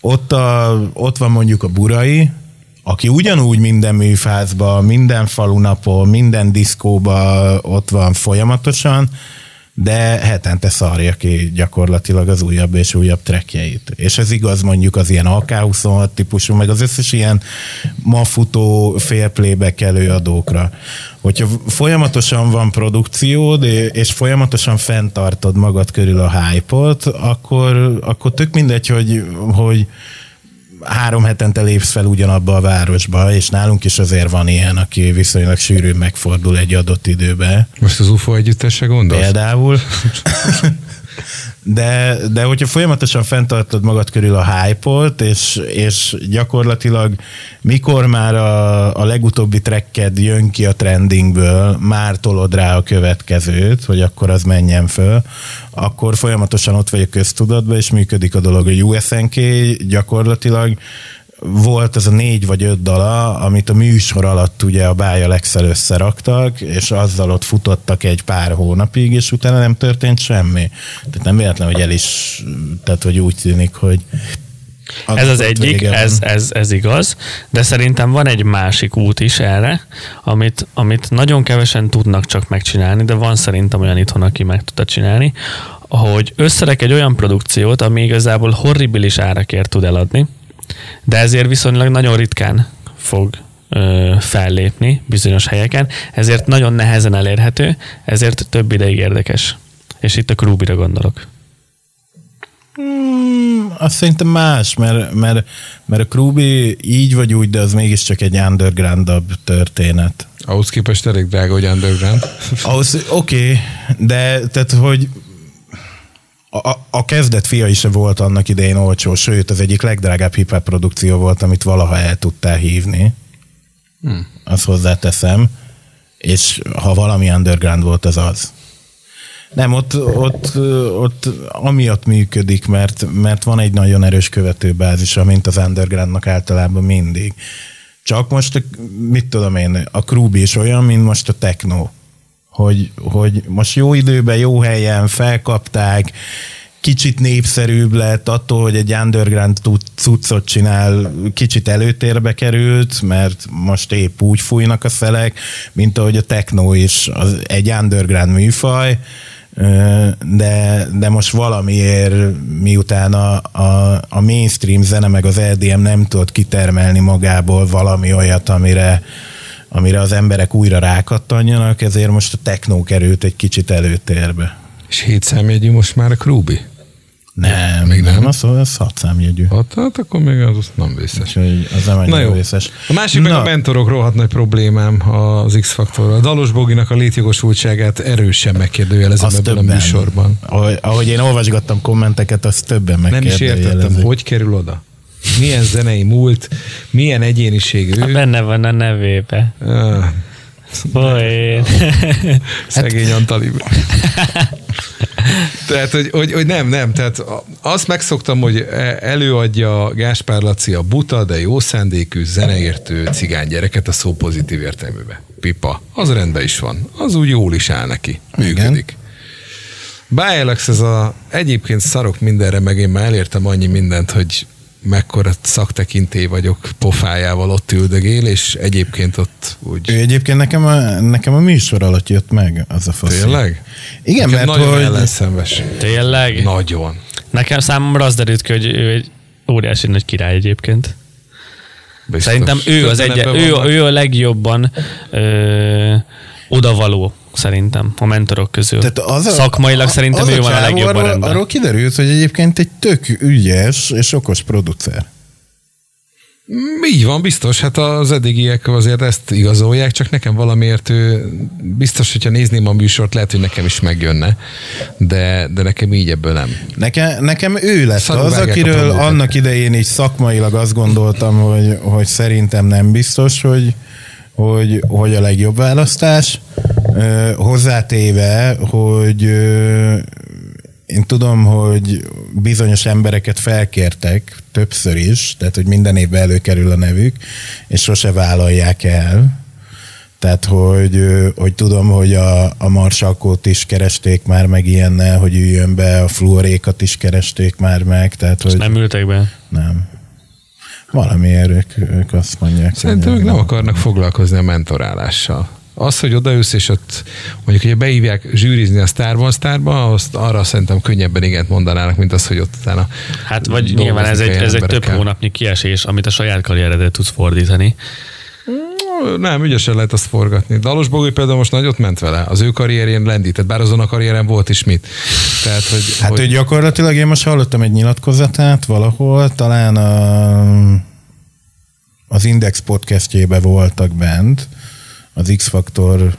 Ott, a, ott van mondjuk a Burai, aki ugyanúgy minden műfázba, minden falunapon, minden diszkóba ott van folyamatosan, de hetente szarja ki gyakorlatilag az újabb és újabb trackjeit. És ez igaz mondjuk az ilyen AK-26 típusú, meg az összes ilyen ma futó félplayback előadókra. Hogyha folyamatosan van produkciód, és folyamatosan fenntartod magad körül a hype-ot, akkor, akkor tök mindegy, hogy, hogy három hetente lépsz fel ugyanabba a városba, és nálunk is azért van ilyen, aki viszonylag sűrűn megfordul egy adott időbe. most az UFO együttesre gondolsz? Például. De, de hogyha folyamatosan fenntartod magad körül a hype-ot, és, és gyakorlatilag mikor már a, a legutóbbi tracked jön ki a trendingből, már tolod rá a következőt, hogy akkor az menjen föl, akkor folyamatosan ott vagy a köztudatban, és működik a dolog. A USNK gyakorlatilag volt az a négy vagy öt dala, amit a műsor alatt ugye a Bája összeraktak, és azzal ott futottak egy pár hónapig, és utána nem történt semmi. Tehát nem véletlen, hogy el is, tehát hogy úgy tűnik, hogy Ez az egyik, ez, ez, ez igaz, de szerintem van egy másik út is erre, amit, amit nagyon kevesen tudnak csak megcsinálni, de van szerintem olyan itthon, aki meg tudta csinálni, hogy összerek egy olyan produkciót, ami igazából horribilis árakért tud eladni, de ezért viszonylag nagyon ritkán fog ö, fellépni bizonyos helyeken, ezért nagyon nehezen elérhető, ezért több ideig érdekes. És itt a Krúbira gondolok. Hmm, azt szerintem más, mert, mert, mert a Krubi így vagy úgy, de az mégiscsak egy undergroundabb történet. Ahhoz képest elég drága, hogy underground. Ahhoz, oké, okay, de tehát, hogy a, kezdet fia is volt annak idején olcsó, sőt, az egyik legdrágább hip produkció volt, amit valaha el tudtál hívni. Hmm. Azt hozzáteszem. És ha valami underground volt, az az. Nem, ott, ott, ott amiatt működik, mert, mert van egy nagyon erős követőbázisa, mint az undergroundnak általában mindig. Csak most, mit tudom én, a Krúbi is olyan, mint most a techno. Hogy, hogy most jó időben, jó helyen felkapták, kicsit népszerűbb lett attól, hogy egy underground cuccot csinál, kicsit előtérbe került, mert most épp úgy fújnak a szelek, mint ahogy a techno is az egy underground műfaj, de, de most valamiért miután a, a, a mainstream zene meg az EDM nem tud kitermelni magából valami olyat, amire, amire az emberek újra rákattanjanak, ezért most a techno került egy kicsit előtérbe. És hét számjegyű most már a Krúbi? Nem, Még nem? nem, az, az hat számjegyű. Hát, hát akkor még az, az nem vészes. Úgyhogy az nem Na jó. vészes. A másik meg Na. a mentorok rohadt nagy problémám az X-faktorral. A Dalos Boginak a létjogosultságát erősen megkérdőjelezem Az ebben a többen. műsorban. Ahogy, ahogy én olvasgattam kommenteket, az többen Nem is értettem, megkérdőjelezik. hogy kerül oda. Milyen zenei múlt, milyen egyéniség ő. Benne van a nevébe. Ah, Boy. Szegény Antalib. tehát, hogy, hogy, hogy, nem, nem. Tehát azt megszoktam, hogy előadja Gáspár Laci a buta, de jó szándékű, zeneértő cigány gyereket a szó pozitív értelműbe. Pipa. Az rendben is van. Az úgy jól is áll neki. Működik. Bájelex ez a egyébként szarok mindenre, meg én már elértem annyi mindent, hogy mekkora szaktekintély vagyok pofájával ott üldögél, és egyébként ott úgy... Ő egyébként nekem a, nekem a műsor alatt jött meg az a fasz. Tényleg? Igen, Nekem mert nagyon hogy... ellenszenves. Tényleg? Nagyon. Nekem számomra az derült ki, hogy ő egy óriási nagy király egyébként. Biztos. Szerintem ő az egy, ő, ő a legjobban ö, odavaló szerintem a mentorok közül. Tehát az a, Szakmailag szerintem az ő van a csávó, legjobban arról, rendben. arról kiderült, hogy egyébként egy tök ügyes és okos producer. Így van, biztos. Hát az eddigiek azért ezt igazolják, csak nekem valamiért ő biztos, hogyha nézném a műsort, lehet, hogy nekem is megjönne, de, de nekem így ebből nem. Nekem, nekem ő lett Szarul az, a akiről annak idején így szakmailag azt gondoltam, hogy, hogy szerintem nem biztos, hogy, hogy, hogy a legjobb választás. Ö, hozzátéve, hogy ö, én tudom, hogy bizonyos embereket felkértek többször is, tehát hogy minden évben előkerül a nevük, és sose vállalják el. Tehát, hogy, hogy tudom, hogy a, a marsalkót is keresték már meg ilyennel, hogy üljön be, a fluorékat is keresték már meg, tehát, hogy Nem ültek be. nem. Valamiért ők, ők azt mondják. Szerintem ők nem akarnak foglalkozni a mentorálással. Az, hogy odaülsz, és ott mondjuk, hogy beívják zsűrizni a Starban Starba, azt arra szerintem könnyebben igent mondanának, mint az, hogy ott utána Hát vagy nyilván ez egy, ez egy több hónapnyi kiesés, amit a saját karrieredre tudsz fordítani. Nem, ügyesen lehet azt forgatni. Dalos Bogoly például most nagyot ment vele. Az ő karrierjén lendített, bár azon a karrieren volt is mit. Tehát, hogy, Hát hogy ő gyakorlatilag én most hallottam egy nyilatkozatát valahol, talán a, az Index podcastjébe voltak bent, az X-Faktor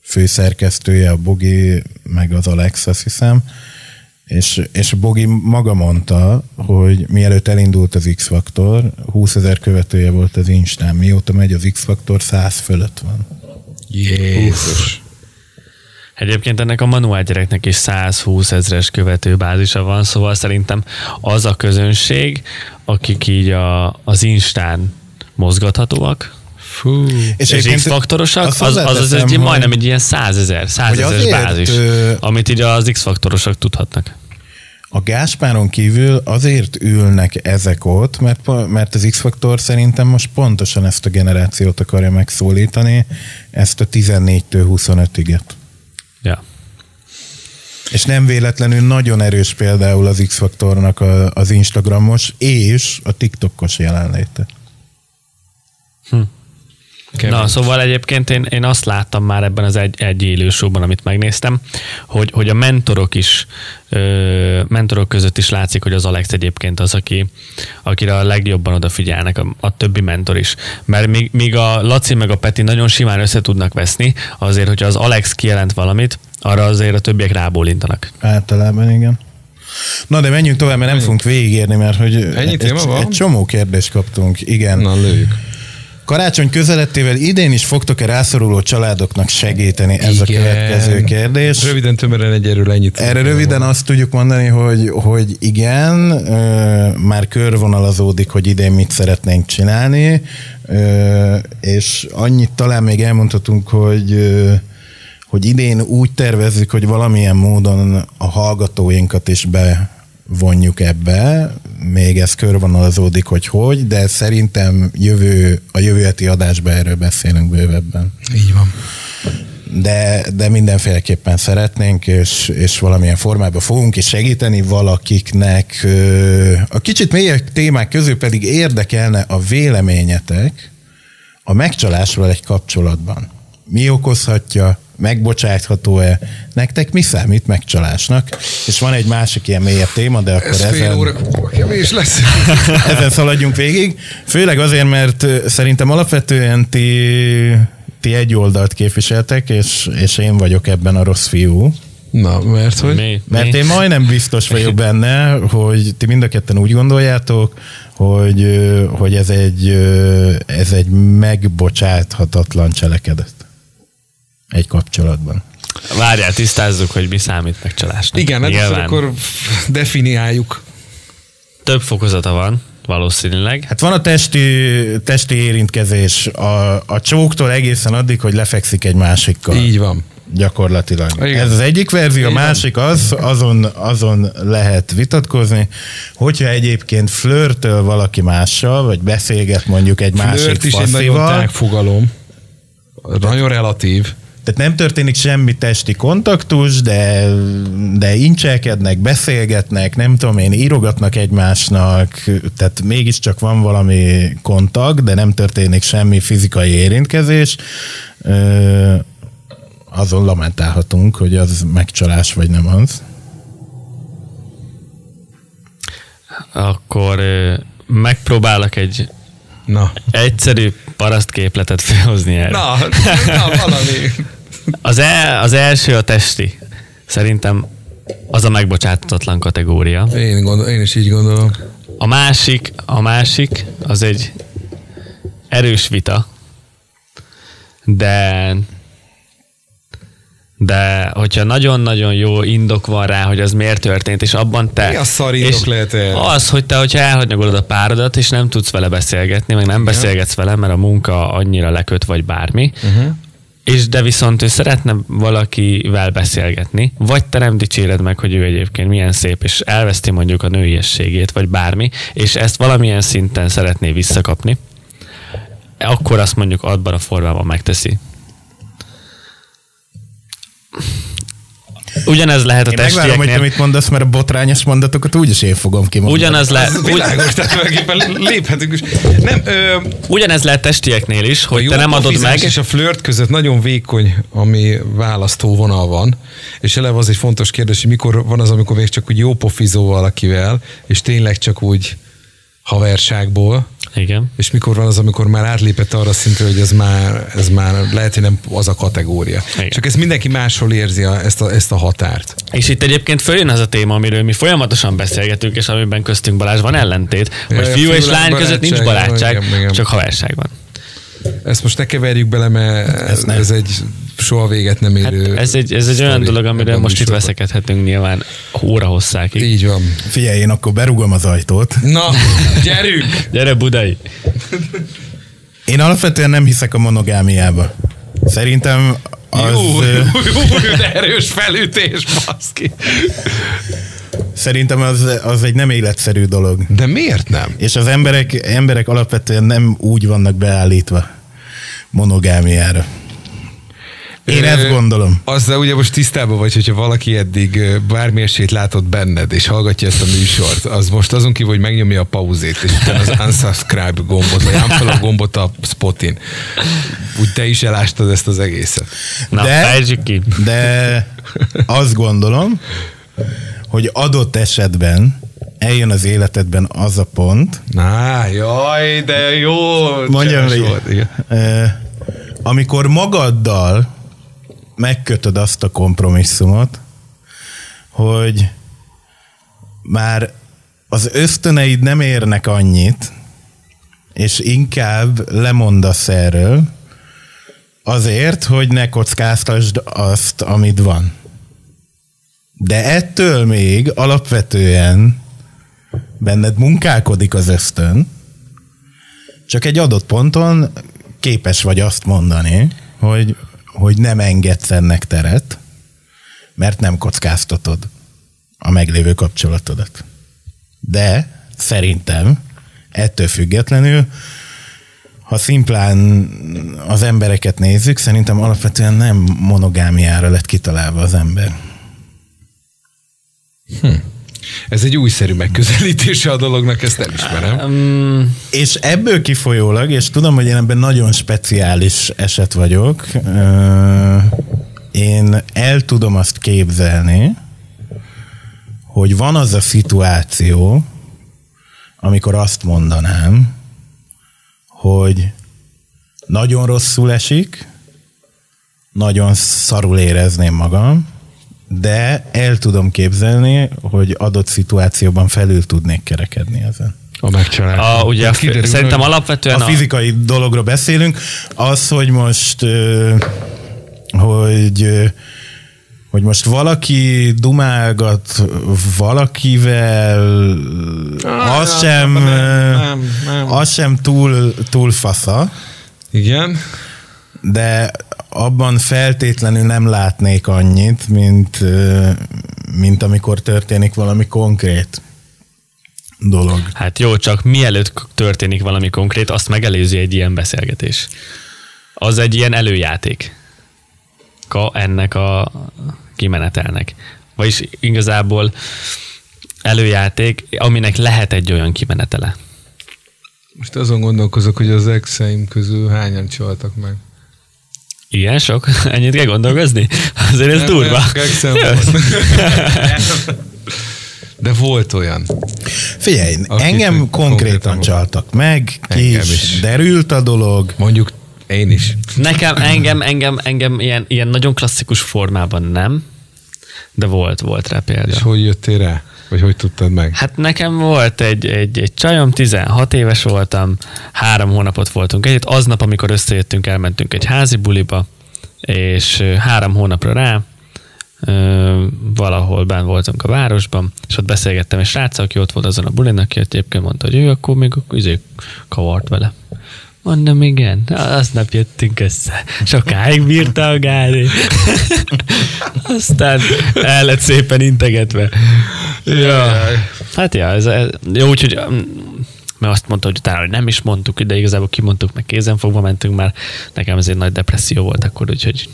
főszerkesztője, a Bogi, meg az Alex, azt hiszem, és, és a Bogi maga mondta, hogy mielőtt elindult az X-Faktor, 20 ezer követője volt az Instán, mióta megy az X-Faktor, 100 fölött van. Jézus. Egyébként ennek a manuál gyereknek is 120 ezres követőbázisa van, szóval szerintem az a közönség, akik így a, az Instán mozgathatóak, Fú. és, és X-faktorosak, az, az, az, hozzáteszem, egy majdnem egy ilyen százezer, százezres azért, bázis, ö, amit így az X-faktorosok tudhatnak. A Gáspáron kívül azért ülnek ezek ott, mert, mert az X-Faktor szerintem most pontosan ezt a generációt akarja megszólítani, ezt a 14-től 25-iget. Ja. És nem véletlenül nagyon erős például az X-Faktornak az Instagramos és a TikTokos jelenléte. Kemény. Na, szóval egyébként én, én azt láttam már ebben az egy, egy élő showban, amit megnéztem, hogy, hogy a mentorok is, ö, mentorok között is látszik, hogy az Alex egyébként az, aki, akire a legjobban odafigyelnek, a, a többi mentor is. Mert míg, míg a Laci meg a Peti nagyon simán össze tudnak veszni, azért, hogyha az Alex kijelent valamit, arra azért a többiek rábólintanak. Általában igen. Na de menjünk tovább, mert nem fogunk végigérni, mert hogy Ennyi egy, téma van? egy csomó kérdést kaptunk. Igen. Na, lőjük. Karácsony közelettével idén is fogtok-e rászoruló családoknak segíteni? Ez Igen. a következő kérdés. Röviden, tömören egy erről ennyit. Erre röviden azt tudjuk mondani, hogy, hogy igen, már körvonalazódik, hogy idén mit szeretnénk csinálni, és annyit talán még elmondhatunk, hogy hogy idén úgy tervezzük, hogy valamilyen módon a hallgatóinkat is bevonjuk ebbe, még ez körvonalazódik, hogy hogy, de szerintem jövő, a jövő heti adásban erről beszélünk bővebben Így van. de, de mindenféleképpen szeretnénk, és, és valamilyen formában fogunk is segíteni valakiknek. A kicsit mélyebb témák közül pedig érdekelne a véleményetek a megcsalásról egy kapcsolatban. Mi okozhatja, megbocsátható-e, nektek mi számít megcsalásnak? És van egy másik ilyen mélyebb téma, de akkor Ez fél ezen... óra kevés lesz. Ezen szaladjunk végig. Főleg azért, mert szerintem alapvetően ti, ti egy oldalt képviseltek, és, és én vagyok ebben a rossz fiú. Na, mert hogy? Mi? Mert én majdnem biztos vagyok benne, hogy ti mind a ketten úgy gondoljátok, hogy, hogy ez egy, ez egy megbocsáthatatlan cselekedet egy kapcsolatban. Várjál, tisztázzuk, hogy mi számít megcsalásnak. Igen, hát akkor definiáljuk. Több fokozata van, valószínűleg. Hát van a testi, testi érintkezés a, a csóktól egészen addig, hogy lefekszik egy másikkal. Így van. Gyakorlatilag. Igen. Ez az egyik verzió, a másik az, azon, azon lehet vitatkozni, hogyha egyébként flörtöl valaki mással, vagy beszélget mondjuk egy másik Flirt is egy nagyon faszival, fogalom. Nagyon relatív. Tehát nem történik semmi testi kontaktus, de, de incselkednek, beszélgetnek, nem tudom én, írogatnak egymásnak, tehát mégiscsak van valami kontakt, de nem történik semmi fizikai érintkezés. Ö, azon lamentálhatunk, hogy az megcsalás vagy nem az. Akkor megpróbálok egy Na. egyszerű parasztképletet felhozni erre. Na, na valami. Az, el, az első a testi. Szerintem az a megbocsátatlan kategória. Én, gondol, én is így gondolom. A másik, a másik, az egy erős vita, de de hogyha nagyon-nagyon jó indok van rá, hogy az miért történt, és abban te... Mi a szar indok és lehet erre? Az, hogy te, hogyha elhagyagolod a párodat, és nem tudsz vele beszélgetni, meg nem beszélgetsz vele, mert a munka annyira leköt, vagy bármi, uh-huh. És de viszont ő szeretne valakivel beszélgetni, vagy te nem dicséred meg, hogy ő egyébként milyen szép, és elveszti mondjuk a nőiességét, vagy bármi, és ezt valamilyen szinten szeretné visszakapni, akkor azt mondjuk abban a formában megteszi. Ugyanez lehet a Én megvárom, hogy te testieknél. mit mondasz, mert a botrányos mondatokat úgyis én fogom kimondani. Ugyanez, le, Ez ugy, világos, tehát tulajdonképpen léphetünk is. Nem, ö, ugyanez lehet testieknél is, hogy jó te nem adod meg, és a flirt között nagyon vékony, ami választóvonal van, és eleve az egy fontos kérdés, hogy mikor van az, amikor még csak úgy jó pofizó valakivel, és tényleg csak úgy haverságból, igen. és mikor van az, amikor már átlépett arra szintre, hogy ez már, ez már lehet, hogy nem az a kategória. Igen. Csak ezt mindenki máshol érzi a, ezt, a, ezt a határt. És itt egyébként följön az a téma, amiről mi folyamatosan beszélgetünk, és amiben köztünk Balázs van ellentét, hogy Jaj, a fiú és lány között nincs barátság, igen, igen. csak haverság van. Ezt most ne keverjük bele, mert ez, nem. ez egy soha véget nem Hát érő ez egy, ez egy olyan dolog, ebben amiről a most itt veszekedhetünk nyilván óra hosszákig. Így van. Figyelj, én akkor berugom az ajtót. Na, gyerünk! Gyere Budai! Én alapvetően nem hiszek a monogámiába. Szerintem az, Jó, jó, jó, de erős felütés, baszki. szerintem az, az egy nem életszerű dolog. De miért nem? És az emberek, emberek alapvetően nem úgy vannak beállítva monogámiára. Én Ö, ezt gondolom. Azzal ugye most tisztában vagy, hogyha valaki eddig bármi esélyt látott benned, és hallgatja ezt a műsort, az most azon kívül, hogy megnyomja a pauzét, és utána az unsubscribe gombot, vagy unfollow gombot a spotin. Úgy te is elástad ezt az egészet. Na, De- ki. De azt gondolom, hogy adott esetben eljön az életedben az a pont, Na, jaj, de jó. mondjam, hogy, volt, igen. Amikor magaddal megkötöd azt a kompromisszumot, hogy már az ösztöneid nem érnek annyit, és inkább lemondasz erről, azért, hogy ne kockáztasd azt, amit van. De ettől még alapvetően benned munkálkodik az ösztön, csak egy adott ponton képes vagy azt mondani, hogy, hogy nem engedsz ennek teret, mert nem kockáztatod a meglévő kapcsolatodat. De szerintem ettől függetlenül, ha szimplán az embereket nézzük, szerintem alapvetően nem monogámiára lett kitalálva az ember. Ez egy újszerű megközelítése a dolognak, ezt elismerem. Um, És ebből kifolyólag, és tudom, hogy én ebben nagyon speciális eset vagyok, én el tudom azt képzelni, hogy van az a szituáció, amikor azt mondanám, hogy nagyon rosszul esik, nagyon szarul érezném magam, de el tudom képzelni, hogy adott szituációban felül tudnék kerekedni ezen. A megcsalás. a, ugye a, Kiderül, szerintem alapvetően a fizikai dologról beszélünk, az, hogy most hogy hogy most valaki dumálgat valakivel, az sem, nem, ö, nem, nem. az sem túl, túl fasza, Igen. de abban feltétlenül nem látnék annyit, mint, mint amikor történik valami konkrét dolog. Hát jó, csak mielőtt történik valami konkrét, azt megelőzi egy ilyen beszélgetés. Az egy ilyen előjáték. Ka ennek a kimenetelnek. Vagyis igazából előjáték, aminek lehet egy olyan kimenetele. Most azon gondolkozok, hogy az exeim közül hányan csaltak meg. Ilyen sok? Ennyit kell gondolkozni? Azért ez Nem, durva. nem. De volt olyan. Figyelj, Akit engem konkrétan konkrétan csaltak meg, Engem ki is is. derült a dolog. Mondjuk én is. Nekem, engem, engem, engem ilyen, ilyen nagyon klasszikus formában nem, de volt, volt rá példa. És hogy jöttél rá? Vagy hogy tudtad meg? Hát nekem volt egy, egy, egy csajom, 16 éves voltam, három hónapot voltunk együtt. Aznap, amikor összejöttünk, elmentünk egy házi buliba, és három hónapra rá valahol benn voltunk a városban, és ott beszélgettem egy srác, aki ott volt azon a bulin, aki egyébként mondta, hogy ő akkor még izé kavart vele. Mondom, igen, aznap jöttünk össze. Sokáig gári. Aztán el lett szépen integetve. Ja. Hát ja, ez, ez jó, úgyhogy mm, mert azt mondta, hogy utána hogy nem is mondtuk, de igazából kimondtuk, meg kézenfogva mentünk már. Nekem ez egy nagy depresszió volt akkor, úgyhogy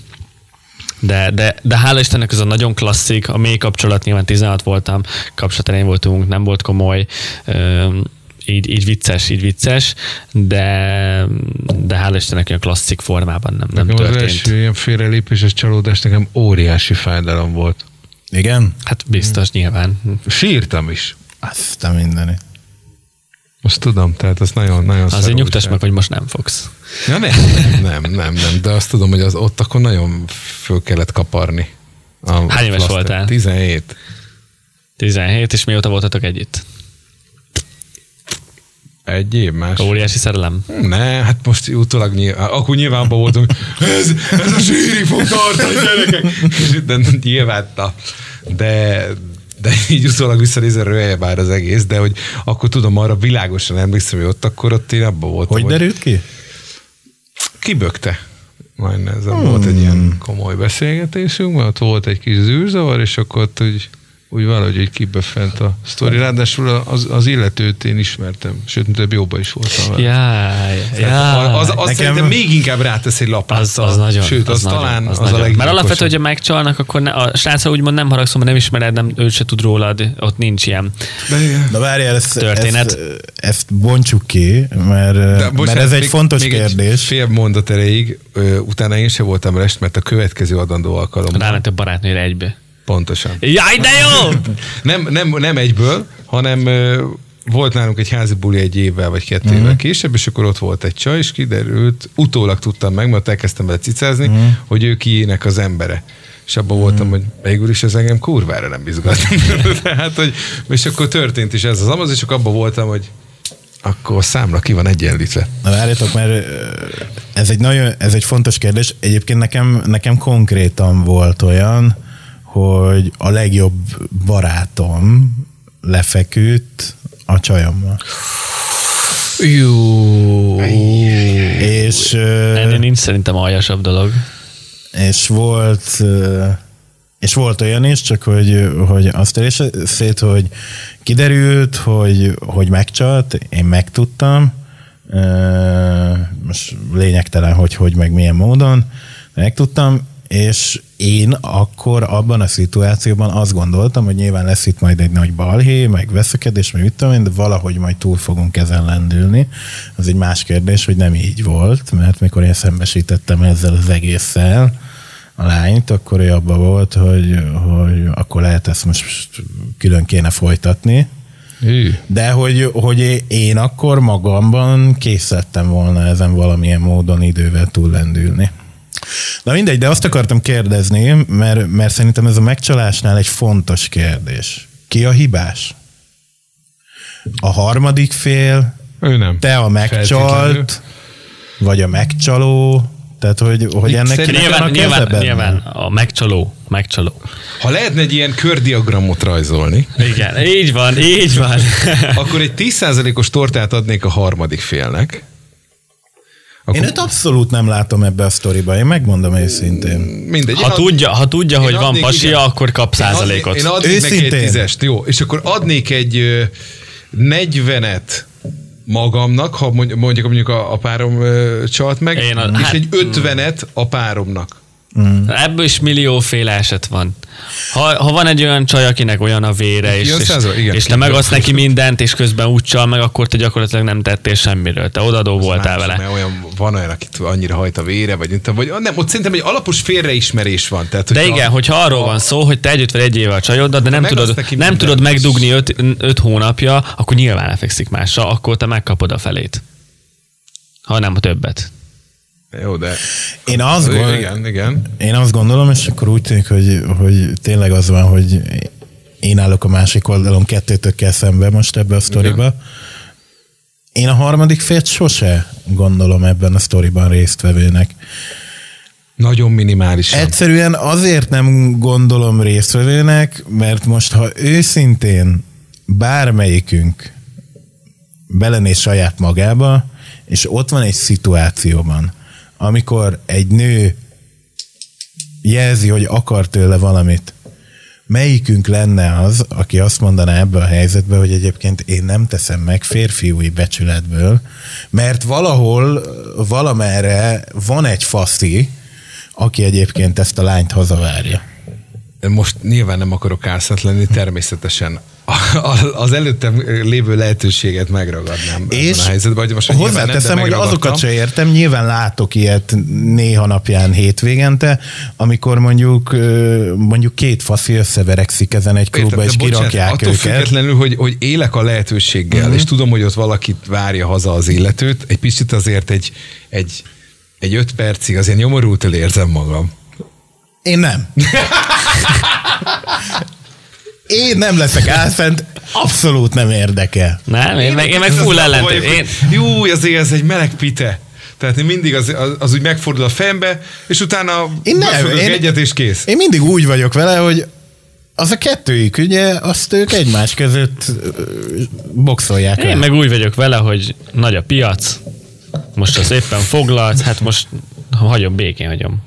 de, de, de hála Istennek ez a nagyon klasszik, a mély kapcsolat, nyilván 16 voltam, kapcsolatelén voltunk, nem volt komoly, így, így vicces, így vicces, de, de hála Istennek olyan klasszik formában nem, nem Nekem az történt. első ilyen félrelépéses csalódás nekem óriási fájdalom volt. Igen? Hát biztos nyilván. Sírtam is. Azt a mindeni. Azt tudom, tehát az nagyon, nagyon Azért nyugtass meg, hogy most nem fogsz. Ja, nem, nem, nem, nem, de azt tudom, hogy az ott akkor nagyon föl kellett kaparni. A Hány éves voltál? 17. 17, és mióta voltatok együtt? Egy év más. Óriási szerelem. Ne, hát most utólag nyilván, akkor nyilván abban voltunk, ez, ez a sírig fog tartani, gyerekek. És De nyilván, na, de, de így utólag visszanézve röhely már az egész, de hogy akkor tudom, arra világosan emlékszem, hogy ott akkor ott én abban voltam. Hogy derült ki? kibökte. Majd ez hmm. volt egy ilyen komoly beszélgetésünk, mert ott volt egy kis zűrzavar, és akkor ott úgy, úgy valahogy így kiböffent a sztori. Ráadásul az, az illetőt én ismertem, sőt, több jobban is voltam vele. Jaj. Az, az Nekem- szerintem még inkább rátesz egy lapát. Az, az nagyon. Sőt, az, nagyon, talán az, nagyon. a Mert alapvetően, hogyha megcsalnak, akkor ne, a srác, ha úgymond nem haragszom, mert nem ismered, nem, ő se tud rólad, ott nincs ilyen. De, igen. Na várjál, ezt, Történet. ezt, ezt bontsuk ki, mert, De mert bocsánat, ez egy még- fontos még kérdés. Egy fél mondat erejéig, utána én sem voltam rest, mert a következő adandó alkalommal. Ráment a barátnőre egybe. Pontosan. Jaj, de jó! Nem, nem, nem egyből, hanem volt nálunk egy házi buli egy évvel vagy kettő mm. évvel később, és akkor ott volt egy csaj, és kiderült, utólag tudtam meg, mert elkezdtem vele cicázni, mm. hogy ő kiének az embere. És abban voltam, hogy végül is ez engem kurvára nem izgat. Tehát, hogy, és akkor történt is ez az amaz, és akkor abban voltam, hogy akkor számla ki van egyenlítve. Na várjatok, mert ez egy, nagyon, ez egy fontos kérdés. Egyébként nekem, nekem konkrétan volt olyan, hogy a legjobb barátom lefeküdt a csajommal. Jó. És, Ennél nincs szerintem aljasabb dolog. és volt és volt olyan is, csak hogy, hogy azt is szét, hogy kiderült, hogy, hogy megcsalt, én megtudtam, most lényegtelen, hogy hogy meg milyen módon, megtudtam, és én akkor abban a szituációban azt gondoltam, hogy nyilván lesz itt majd egy nagy balhé, meg veszekedés, meg mit tudom én, de valahogy majd túl fogunk ezen lendülni. Az egy más kérdés, hogy nem így volt, mert mikor én szembesítettem ezzel az egésszel a lányt, akkor ő abban volt, hogy, hogy akkor lehet ezt most külön kéne folytatni, de hogy, hogy én akkor magamban kész lettem volna ezen valamilyen módon idővel túllendülni. Na mindegy, de azt akartam kérdezni, mert, mert szerintem ez a megcsalásnál egy fontos kérdés. Ki a hibás? A harmadik fél, Ő nem. te a Feltétlenül. megcsalt, vagy a megcsaló, tehát hogy, hogy ennek Nyilván, nyilván, nyilván a megcsaló, megcsaló. Ha lehetne egy ilyen kördiagramot rajzolni, Igen, így van, így van. akkor egy 10%-os tortát adnék a harmadik félnek, Akkor... Én őt abszolút nem látom ebbe a sztoriba, én megmondom őszintén. Mindegy. Ha, Én tudja, ha tudja, hogy van pasia, igen. akkor kap Én adnék- százalékot. Én adnék neki egy Őszintén. tízest, jó. És akkor adnék egy ö, 40-et magamnak, ha mondjuk, mondjuk, a, a párom ö, csalt meg, Én a- és hát- egy 50-et a páromnak. Ebből is millióféle eset van. Ha, ha van egy olyan csaj, akinek olyan a vére, és, és, százal? Igen. és te megadsz neki mindent, és közben úgy csal meg, akkor te gyakorlatilag nem tettél semmiről. Te odadó voltál Más, vele. Mert olyan, van olyan, akit annyira hajt a vére, vagy, vagy nem, ott szerintem egy alapos félreismerés van. Tehát, De hogyha- igen, hogyha arról van szó, hogy te együtt vagy egy éve a csajoddal, de nem tudod, nem mindent, tudod megdugni öt, öt hónapja, akkor nyilván lefekszik mással, akkor te megkapod a felét. Ha nem a többet. Jó, de... Én azt, gond... Igen, igen. én azt gondolom, és akkor úgy tűnik, hogy, hogy tényleg az van, hogy én állok a másik oldalon kettőtökkel szembe most ebbe a sztoriba. Én a harmadik félt sose gondolom ebben a sztoriban résztvevőnek. Nagyon minimálisan. Egyszerűen azért nem gondolom résztvevőnek, mert most, ha őszintén bármelyikünk belenéz saját magába, és ott van egy szituációban, amikor egy nő jelzi, hogy akar tőle valamit, melyikünk lenne az, aki azt mondaná ebbe a helyzetbe, hogy egyébként én nem teszem meg férfiúi becsületből, mert valahol, valamerre van egy faszi, aki egyébként ezt a lányt hazavárja. Most nyilván nem akarok álszent lenni, természetesen az előttem lévő lehetőséget megragadnám És a helyzetben. Hogy most nyilván nem, hozzáteszem, hogy azokat se értem, nyilván látok ilyet néha napján hétvégente, amikor mondjuk mondjuk két faszi összeverekszik ezen egy klubba, Értem, és bocsánat, kirakják attól őket. függetlenül, hogy, hogy élek a lehetőséggel, uh-huh. és tudom, hogy ott valakit várja haza az illetőt, egy picit azért egy, egy, egy öt percig azért nyomorultól érzem magam. Én nem. Én nem leszek álszent, abszolút nem érdekel. Nem, én, meg, én meg Ez az full vagyok, Én, Jó, azért ez egy meleg pite. Tehát én mindig az, az, az úgy megfordul a fejembe, és utána Én nem, én- egyet, és kész. Én mindig úgy vagyok vele, hogy az a kettőjük, ugye, azt ők egymás között boxolják. én el. meg úgy vagyok vele, hogy nagy a piac, most az éppen foglalt, hát most hagyom, békén hagyom.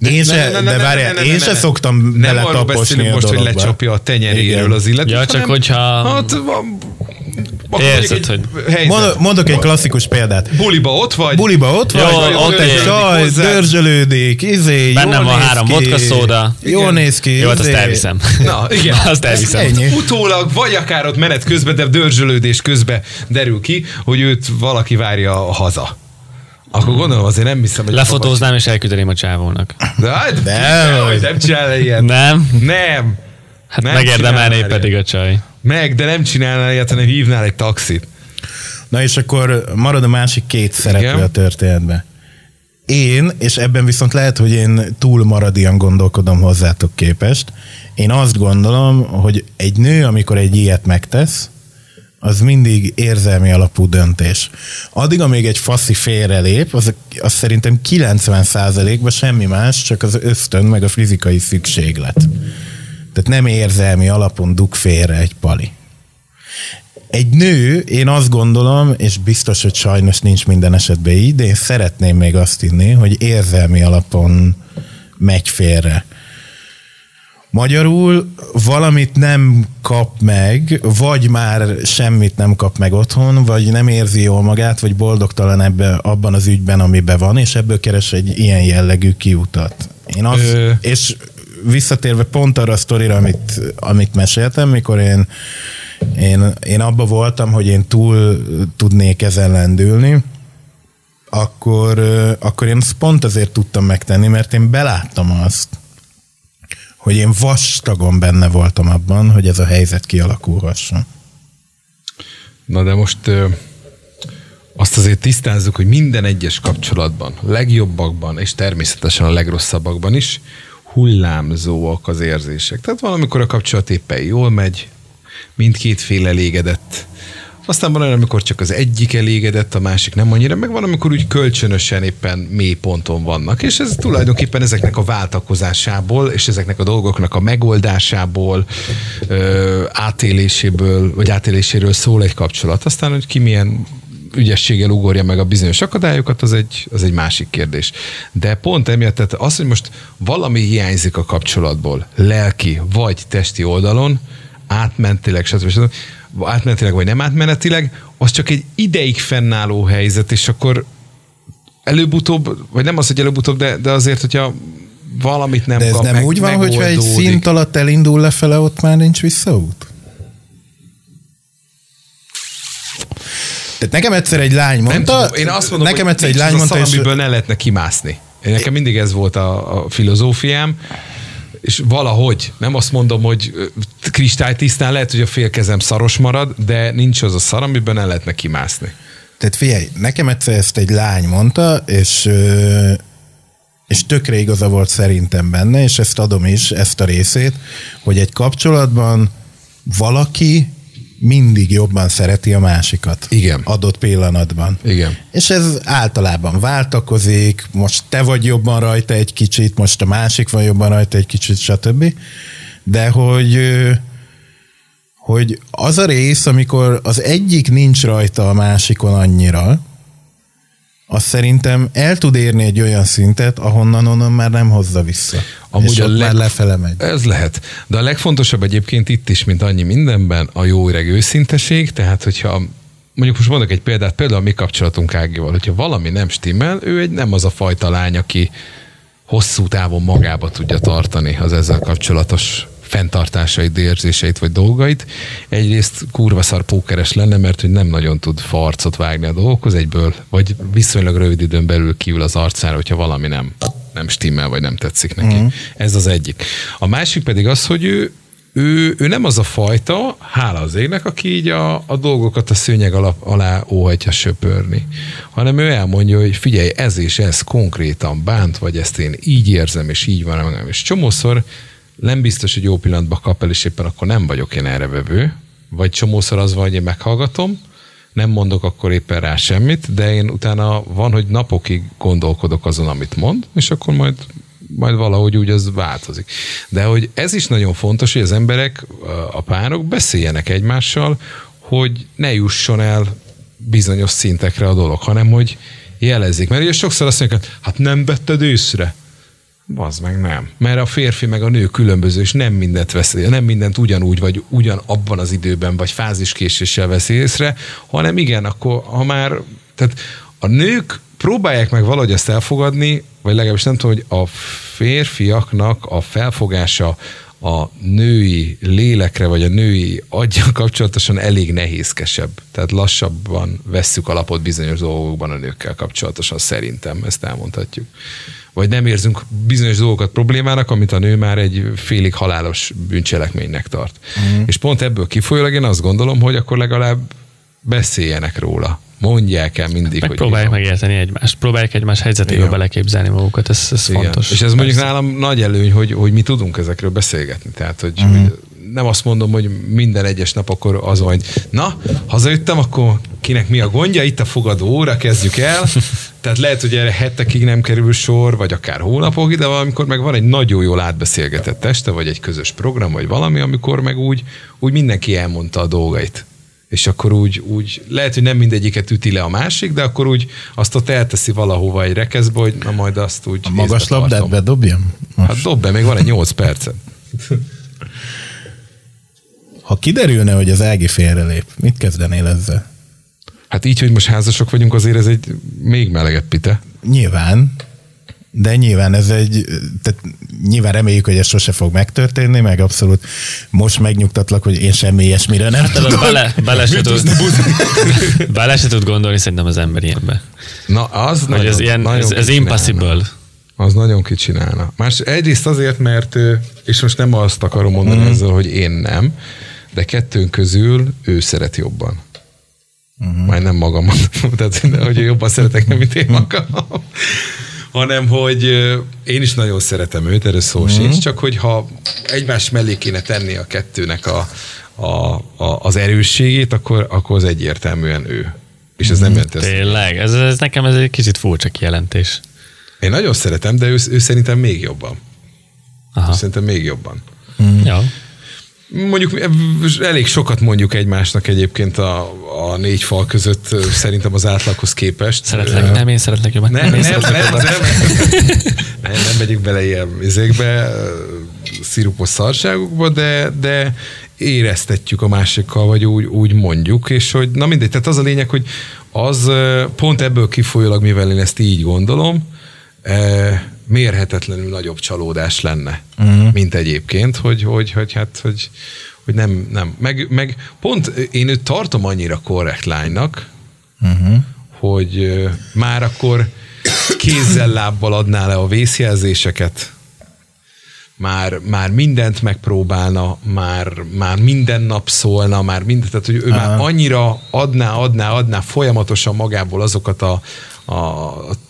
Én se, Ne, ne, de várjál, ne, ne, én se ne. szoktam Nem arról beszélünk a most, hogy lecsapja a tenyeréről az illetőt. Ja, csak hanem- hogyha- Hát, Érzed, hogy- helyzet. Mondok, egy klasszikus példát. Buliba ott vagy, Buliba ott Jó, vagy, oké. ott egy Hozzá. dörzsölődik, izé, Bennem van három vodka szóda. Jól Igen. néz ki. Jó, hát azt izé. elviszem. Na, igen. Azt elviszem. ennyi. Utólag, vagy akár ott menet közben, de dörzsölődés közben derül ki, hogy őt valaki várja haza. Akkor gondolom azért nem hiszem, hogy... Lefotóznám és elküldeném a csávónak. De, hát, de hogy- nem csinál ilyet. Nem? Nem. Hát Nem megérdemelné pedig a csaj. Meg, de nem csinálnál ilyet, hanem hívnál egy taxit. Na és akkor marad a másik két szereplő Igen. a történetben. Én, és ebben viszont lehet, hogy én túl maradian gondolkodom hozzátok képest, én azt gondolom, hogy egy nő, amikor egy ilyet megtesz, az mindig érzelmi alapú döntés. Addig, amíg egy faszi félrelép, az, az szerintem 90%-ban semmi más, csak az ösztön, meg a fizikai szükséglet. Tehát nem érzelmi alapon dug félre egy pali. Egy nő, én azt gondolom, és biztos, hogy sajnos nincs minden esetben így, de én szeretném még azt hinni, hogy érzelmi alapon megy félre. Magyarul valamit nem kap meg, vagy már semmit nem kap meg otthon, vagy nem érzi jól magát, vagy boldogtalan ebbe, abban az ügyben, amiben van, és ebből keres egy ilyen jellegű kiutat. Én az, Ö- és visszatérve pont arra a sztorira, amit, amit meséltem, mikor én, én, én abba voltam, hogy én túl tudnék ezen lendülni, akkor, akkor én ezt pont azért tudtam megtenni, mert én beláttam azt, hogy én vastagon benne voltam abban, hogy ez a helyzet kialakulhasson. Na de most azt azért tisztázzuk, hogy minden egyes kapcsolatban, legjobbakban és természetesen a legrosszabbakban is hullámzóak az érzések. Tehát valamikor a kapcsolat éppen jól megy, mindkét fél elégedett. Aztán van olyan, amikor csak az egyik elégedett, a másik nem annyira, meg van, amikor úgy kölcsönösen éppen mély ponton vannak. És ez tulajdonképpen ezeknek a váltakozásából, és ezeknek a dolgoknak a megoldásából, ö, átéléséből, vagy átéléséről szól egy kapcsolat. Aztán, hogy ki milyen ügyességgel ugorja meg a bizonyos akadályokat, az egy, az egy másik kérdés. De pont emiatt, tehát az, hogy most valami hiányzik a kapcsolatból, lelki vagy testi oldalon, átmentileg, stb. stb. Átmentileg vagy nem átmenetileg, az csak egy ideig fennálló helyzet, és akkor előbb-utóbb, vagy nem az, hogy előbb-utóbb, de, de azért, hogyha valamit nem De ez kap, nem meg, úgy van, hogyha egy megoldódik. szint alatt elindul lefele, ott már nincs visszaút? Tehát nekem egyszer egy lány Nem mondta, tudom, én azt mondom, nekem egyszer egy lány mondta, és ne lehetne kimászni. Én nekem mindig ez volt a, a filozófiám, és valahogy, nem azt mondom, hogy kristálytisztán lehet, hogy a fél kezem szaros marad, de nincs az a szar, amiből ne lehetne kimászni. Tehát figyelj, nekem egyszer ezt egy lány mondta, és, és tökre igaza volt szerintem benne, és ezt adom is, ezt a részét, hogy egy kapcsolatban valaki mindig jobban szereti a másikat. Igen. Adott pillanatban. Igen. És ez általában váltakozik, most te vagy jobban rajta egy kicsit, most a másik van jobban rajta egy kicsit, stb. De hogy hogy az a rész, amikor az egyik nincs rajta a másikon annyira, az szerintem el tud érni egy olyan szintet, ahonnan onnan már nem hozza vissza. Amúgy és a leg- már lefele megy. Ez lehet. De a legfontosabb egyébként itt is, mint annyi mindenben, a jó öreg őszinteség, tehát hogyha mondjuk most mondok egy példát, például a mi kapcsolatunk Ágival, hogyha valami nem stimmel, ő egy nem az a fajta lány, aki hosszú távon magába tudja tartani az ezzel kapcsolatos fenntartásait, érzéseit vagy dolgait. Egyrészt kurva szar pókeres lenne, mert hogy nem nagyon tud farcot vágni a dolgokhoz egyből, vagy viszonylag rövid időn belül kiül az arcára, hogyha valami nem, nem stimmel, vagy nem tetszik neki. Uh-huh. Ez az egyik. A másik pedig az, hogy ő, ő, ő nem az a fajta, hála az égnek, aki így a, a dolgokat a szőnyeg alap, alá óhajtja söpörni, hanem ő elmondja, hogy figyelj, ez és ez konkrétan bánt, vagy ezt én így érzem, és így van. És csomószor nem biztos, hogy jó pillanatban kap el, és éppen akkor nem vagyok én erre vevő, vagy csomószor az van, hogy én meghallgatom, nem mondok akkor éppen rá semmit, de én utána van, hogy napokig gondolkodok azon, amit mond, és akkor majd majd valahogy úgy az változik. De hogy ez is nagyon fontos, hogy az emberek, a párok beszéljenek egymással, hogy ne jusson el bizonyos szintekre a dolog, hanem hogy jelezik. Mert ugye sokszor azt mondják, hát nem vetted észre. Az meg nem. Mert a férfi meg a nő különböző, és nem mindent vesz, nem mindent ugyanúgy, vagy ugyan abban az időben, vagy fáziskéséssel vesz észre, hanem igen, akkor ha már, tehát a nők próbálják meg valahogy ezt elfogadni, vagy legalábbis nem tudom, hogy a férfiaknak a felfogása a női lélekre, vagy a női agya kapcsolatosan elég nehézkesebb. Tehát lassabban vesszük alapot bizonyos dolgokban a nőkkel kapcsolatosan, szerintem ezt elmondhatjuk. Vagy nem érzünk bizonyos dolgokat problémának, amit a nő már egy félig halálos bűncselekménynek tart. Mm. És pont ebből kifolyólag én azt gondolom, hogy akkor legalább beszéljenek róla. Mondják el mindig, Meg hogy próbálják megérteni egymást, próbálják egymás helyzetébe Igen. beleképzelni magukat, ez, ez Igen. fontos. És ez mondjuk Persze. nálam nagy előny, hogy, hogy mi tudunk ezekről beszélgetni. Tehát, hogy, uh-huh. hogy nem azt mondom, hogy minden egyes nap akkor az hogy na, hazajöttem, akkor kinek mi a gondja, itt a fogadó óra, kezdjük el. Tehát lehet, hogy erre hetekig nem kerül sor, vagy akár hónapokig, de valamikor meg van egy nagyon jól átbeszélgetett este, vagy egy közös program, vagy valami, amikor meg úgy, úgy mindenki elmondta a dolgait. És akkor úgy, úgy, lehet, hogy nem mindegyiket üti le a másik, de akkor úgy azt ott elteszi valahova egy rekeszbe, hogy na majd azt úgy A magas labdát bedobjam? Most. Hát dob be, még van egy 8 percet. Ha kiderülne, hogy az Ági félrelép, mit kezdenél ezzel? Hát így, hogy most házasok vagyunk, azért ez egy még melegebb pite. Nyilván, de nyilván ez egy, tehát nyilván reméljük, hogy ez sose fog megtörténni, meg abszolút most megnyugtatlak, hogy én semmi ilyesmire nem Tudod, tudok. bele, bele, se tud, bele se tud gondolni szerintem az ember ilyenbe. Na, az Hogy nagyon, ez ilyen, nagyon ez, ez impossible. Az nagyon kicsinálna. Más, egyrészt azért, mert, és most nem azt akarom mondani mm. ezzel, hogy én nem, de kettőnk közül ő szeret jobban. Uh-huh. Már nem magam tehát hogy ő jobban szeretek, nem, mint én magam. hanem, hogy én is nagyon szeretem őt, erről szó uh-huh. sincs, csak hogyha egymás mellé kéne tenni a kettőnek a, a, a, az erősségét, akkor, akkor az egyértelműen ő. És ez nem jelenti azt, Tényleg, ez, ez nekem ez egy kicsit furcsa kijelentés. Én nagyon szeretem, de ő, ő szerintem még jobban. Ő Aha. szerintem még jobban. Ja. Mondjuk elég sokat mondjuk egymásnak egyébként a, a négy fal között szerintem az átlaghoz képest. Szeretlek, nem én szeretlek jobban. Nem, nem, nem, szeretlek nem, jobban. nem, nem, nem megyünk bele ilyen izékbe, szirupos szarságokba, de, de éreztetjük a másikkal, vagy úgy, úgy mondjuk, és hogy na mindegy, tehát az a lényeg, hogy az pont ebből kifolyólag, mivel én ezt így gondolom, mérhetetlenül nagyobb csalódás lenne, uh-huh. mint egyébként, hogy, hogy, hogy, hát, hogy, hogy nem, nem. Meg, meg pont én őt tartom annyira korrekt lánynak, uh-huh. hogy már akkor kézzel, lábbal adná le a vészjelzéseket, már, már mindent megpróbálna, már, már minden nap szólna, már mindent, tehát hogy ő Aha. már annyira adná, adná, adná folyamatosan magából azokat a, a,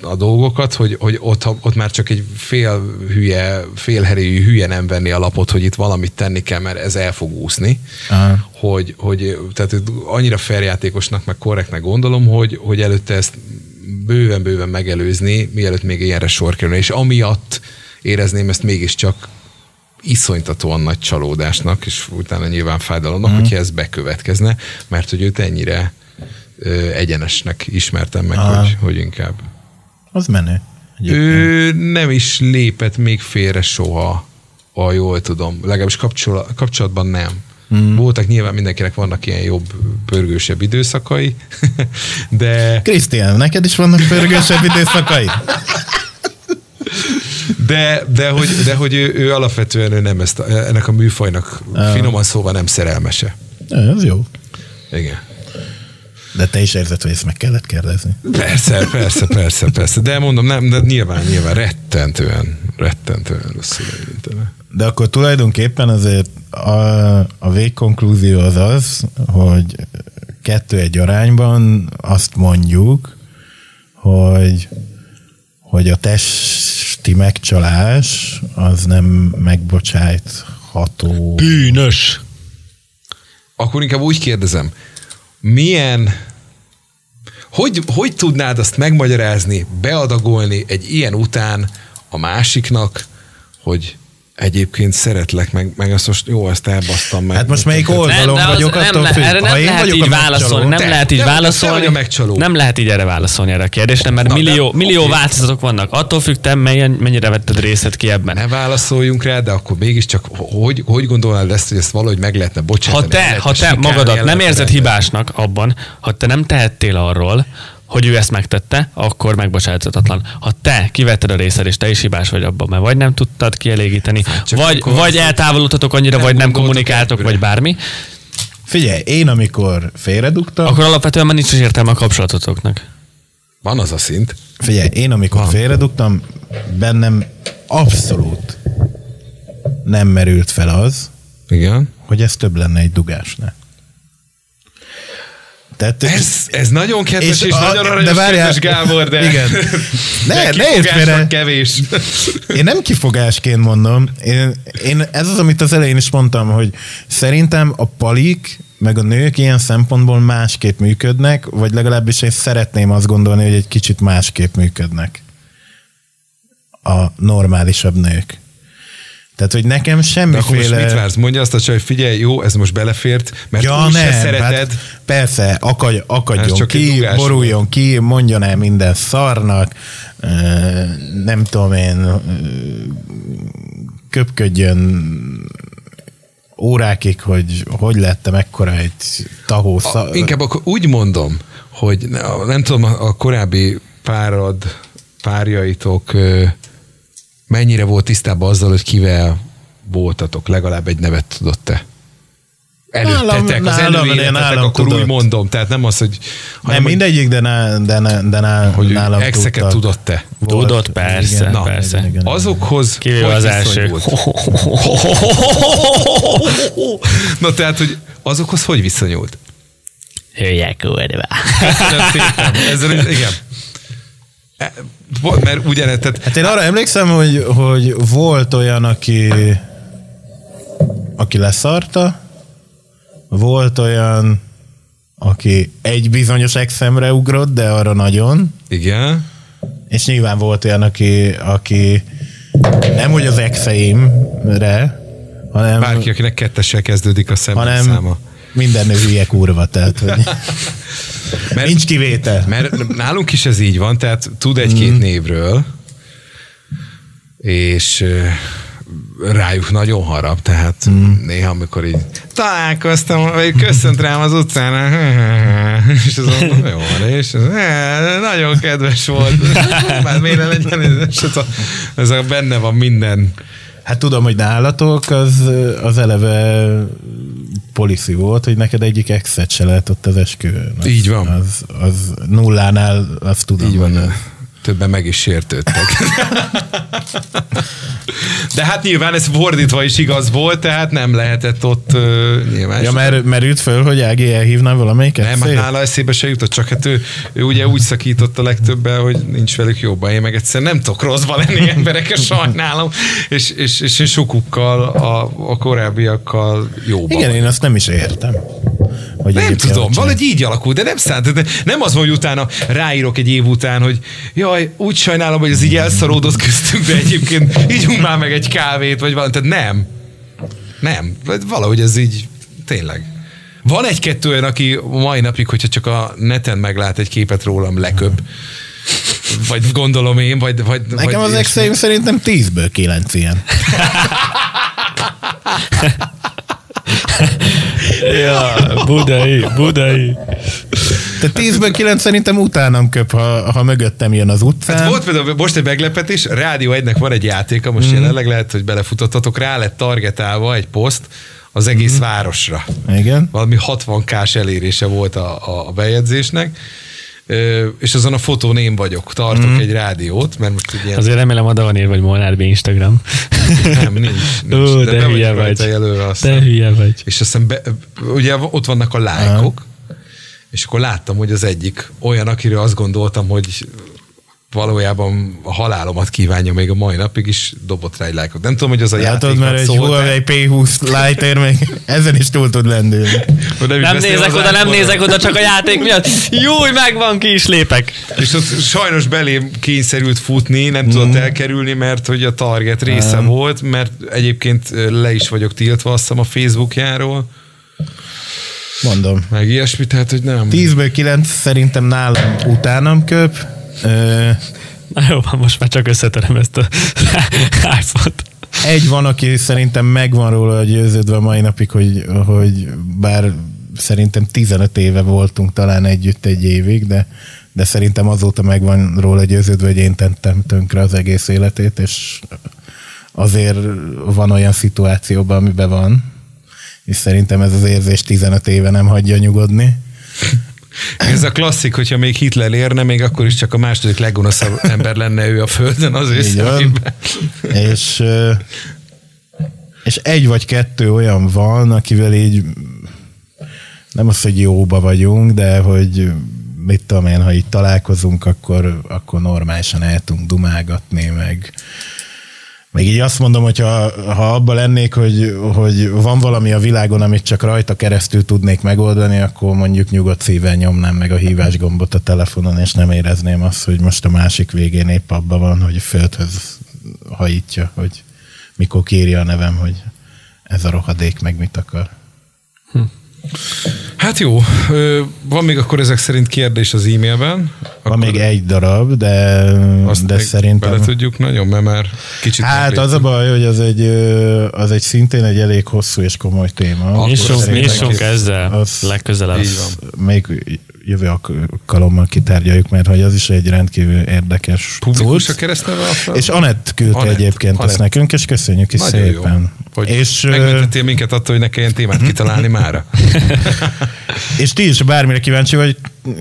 a dolgokat, hogy, hogy ott, ott már csak egy fél hülye, félheréjű hülye nem venni a lapot, hogy itt valamit tenni kell, mert ez el fog úszni. Aha. Hogy, hogy tehát annyira feljátékosnak, meg korrektnek gondolom, hogy, hogy előtte ezt bőven-bőven megelőzni, mielőtt még ilyenre sor kerülne. És amiatt érezném ezt mégiscsak iszonytatóan nagy csalódásnak, és utána nyilván fájdalomnak, mm. hogyha ez bekövetkezne, mert hogy őt ennyire egyenesnek ismertem meg, hogy, hogy inkább. Az menő. Egyébként. Ő nem is lépett még félre soha, a jól tudom. Legalábbis kapcsolatban nem. Mm. Voltak nyilván mindenkinek vannak ilyen jobb, pörgősebb időszakai, de... Krisztián, neked is vannak pörgősebb időszakai? De, de, hogy, de hogy ő, ő alapvetően ő nem ezt, ennek a műfajnak ah. finoman szóval nem szerelmese. Ez jó. Igen. De te is érzed, hogy ezt meg kellett kérdezni. Persze, persze, persze, persze. De mondom, nem, de nyilván, nyilván rettentően, rettentően rosszul érintene. De akkor tulajdonképpen azért a, a végkonklúzió az az, hogy kettő egy arányban azt mondjuk, hogy, hogy a testi megcsalás az nem megbocsájtható. Bűnös. Akkor inkább úgy kérdezem, milyen, hogy, hogy tudnád azt megmagyarázni, beadagolni egy ilyen után a másiknak, hogy egyébként szeretlek, meg, meg azt most jó, ezt elbasztam meg. Hát most melyik oldalon nem, vagyok, attól nem, függ. Erre nem lehet így válaszolni, nem lehet így válaszolni. Nem lehet így erre válaszolni erre a kérdésre, mert Na, millió, de, millió okay. változatok vannak. Attól függ, te melyen, mennyire vetted részet ki ebben. Ne válaszoljunk rá, de akkor mégiscsak hogy, hogy gondolnád ezt, hogy ezt valahogy meg lehetne bocsátani? Ha te, ha te magadat nem érzed hibásnak abban, ha te nem tehettél arról, hogy ő ezt megtette, akkor megbocsájthatatlan. Ha te kivetted a részed, és te is hibás vagy abban, mert vagy nem tudtad kielégíteni, hát vagy, vagy eltávolodtatok annyira, vagy nem kommunikáltok, vagy bármi. Figyelj, én amikor félredugtam... Akkor alapvetően már nincs is értelme a kapcsolatotoknak. Van az a szint. Figyelj, én amikor Van. félredugtam, bennem abszolút nem merült fel az, Igen. hogy ez több lenne egy dugásnál. Tehát, ez, ez nagyon kedves és, és a, nagyon aranyos, de várjál, kedves Gábor, de, igen. ne, ne ne kevés. Én nem kifogásként mondom. Én, én, ez az, amit az elején is mondtam, hogy szerintem a palik meg a nők ilyen szempontból másképp működnek, vagy legalábbis én szeretném azt gondolni, hogy egy kicsit másképp működnek a normálisabb nők. Tehát, hogy nekem semmiféle... De akkor most mit vársz? Mondja azt a csaj, hogy figyelj, jó, ez most belefért, mert ja, nem, se szereted. Hát persze, akadj, akadjon ki, boruljon ki, mondjon el minden szarnak, nem tudom én, köpködjön órákig, hogy hogy lettem ekkora egy tahó szar... Inkább akkor úgy mondom, hogy nem tudom, a korábbi párad, párjaitok mennyire volt tisztában azzal, hogy kivel voltatok, legalább egy nevet tudott-e? Előttetek, az előéletetek, akkor tudott. úgy mondom, tehát nem az, hogy... Nem mindegyik, de, ne, de, ne, de ne, hogy nálam exeket tudott-e? Tudott, persze, igen, Na, persze. Igen, igen, azokhoz Kivéve az első. Na tehát, hogy azokhoz hogy viszonyult? Hülye kurva. Köszönöm szépen. Ezzel, igen. E, mert ugyanez, tehát... Hát én arra emlékszem, hogy, hogy volt olyan, aki aki leszarta, volt olyan, aki egy bizonyos exemre ugrott, de arra nagyon. Igen. És nyilván volt olyan, aki, aki nem hogy az exeimre, hanem, Bárki, akinek kettessel kezdődik a hanem szemszáma. Minden nő hülye kurva, tehát hogy Mert, nincs kivétel. mert nálunk is ez így van, tehát tud egy-két Mm. névről, és rájuk nagyon harap, tehát Mm. néha, amikor így találkoztam, vagy köszönt rám az utcán, és az mondom, jó van, és az, "Eh, nagyon kedves volt. Már miért legyen ez a, ez a benne van minden. Hát tudom, hogy nálatok az, az eleve policy volt, hogy neked egyik exet se lehet ott az esküvőn. Az, Így van. Az, az nullánál, azt tudom. Így hogy van, az- többen meg is sértődtek. De hát nyilván ez fordítva is igaz volt, tehát nem lehetett ott uh, nyilván. Ja, mert merült föl, hogy Ági elhívná valamelyiket? nem, hát nála eszébe se jutott, csak hát ő, ő ugye úgy szakított a legtöbben, hogy nincs velük jobban. Én meg egyszer nem tudok rosszba lenni embereket, sajnálom, és, és, és sokukkal, a, a korábbiakkal jobban. Igen, én azt nem is értem. Hogy Nem tudom, hogy valahogy így alakul, de nem szánt, de nem az, hogy utána ráírok egy év után, hogy jaj, úgy sajnálom, hogy ez így elszaródott köztünk, de egyébként ígyunk már meg egy kávét, vagy valami, tehát nem. Nem, valahogy ez így tényleg. Van egy-kettő olyan, aki mai napig, hogyha csak a neten meglát egy képet rólam, leköp. Vagy gondolom én, vagy... vagy Nekem vagy az exeim szerintem 10-ből 9 ilyen. Ja, budai, budai. Tehát 10-ből 9 szerintem utánam köp, ha, ha mögöttem jön az utcán. Hát volt például most egy meglepetés, Rádió 1-nek van egy játéka, most mm. jelenleg lehet, hogy belefutottatok, rá lett targetálva egy poszt az egész mm. városra. Igen. Valami 60k-s elérése volt a, a, a bejegyzésnek, és azon a fotón én vagyok, tartok mm. egy rádiót, mert most ilyen... Azért remélem oda van írva, hogy Molnár B Instagram. Nem, nincs. nincs Ó, de, be hülye vagy. Jelölve, azt De hülye vagy. És aztán be, ugye ott vannak a lájkok, és akkor láttam, hogy az egyik olyan, akiről azt gondoltam, hogy valójában a halálomat kívánja még a mai napig is, dobott rá egy lájkot. Nem tudom, hogy az a Látod, játéknak mert egy Huawei P20 Lite még ezen is túl tud lendülni. Nem nézek oda, nem nézek oda, csak a játék miatt. Júj, megvan, ki is lépek. És ott sajnos belém kényszerült futni, nem tudott elkerülni, mert hogy a target része volt, mert egyébként le is vagyok tiltva, azt hiszem a Facebookjáról, Mondom. meg ilyesmi, tehát hogy nem. 10-ből 9 szerintem nálam utánam köp. Ö, Na jó, van, most már csak összetöröm ezt a iPhone-t. Egy van, aki szerintem megvan róla győződve a mai napig, hogy, hogy bár szerintem 15 éve voltunk talán együtt egy évig, de, de szerintem azóta megvan róla győződve, hogy én tettem tönkre az egész életét, és azért van olyan szituációban, amiben van, és szerintem ez az érzés 15 éve nem hagyja nyugodni. Ez a klasszik, hogyha még Hitler érne, még akkor is csak a második leggonoszabb ember lenne ő a Földön az ő és, és egy vagy kettő olyan van, akivel így nem az, hogy jóba vagyunk, de hogy mit tudom én, ha itt találkozunk, akkor, akkor normálisan el tudunk dumálgatni, meg, meg így azt mondom, hogy ha, ha abban lennék, hogy, hogy van valami a világon, amit csak rajta keresztül tudnék megoldani, akkor mondjuk nyugodt szívvel nyomnám meg a hívás gombot a telefonon, és nem érezném azt, hogy most a másik végén épp abban van, hogy földhöz hajítja, hogy mikor kírja a nevem, hogy ez a rohadék meg mit akar. Hát jó, van még akkor ezek szerint kérdés az e-mailben. Van még egy darab, de, Azt de szerintem... bele tudjuk nagyon, mert már kicsit Hát az a baj, hogy az egy, az egy szintén egy elég hosszú és komoly téma. Nyissunk, ezzel Az- legközelebb. Így van. Még jövő alkalommal kitárgyaljuk, mert hogy az is egy rendkívül érdekes Publikus a cucc. keresztneve? a fel? És Anett küldte Anett, egyébként Anett. ezt nekünk, és köszönjük is Nagyon jó. Hogy És, megmentettél minket attól, hogy ne kelljen témát kitalálni mára. És ti is bármire kíváncsi vagy,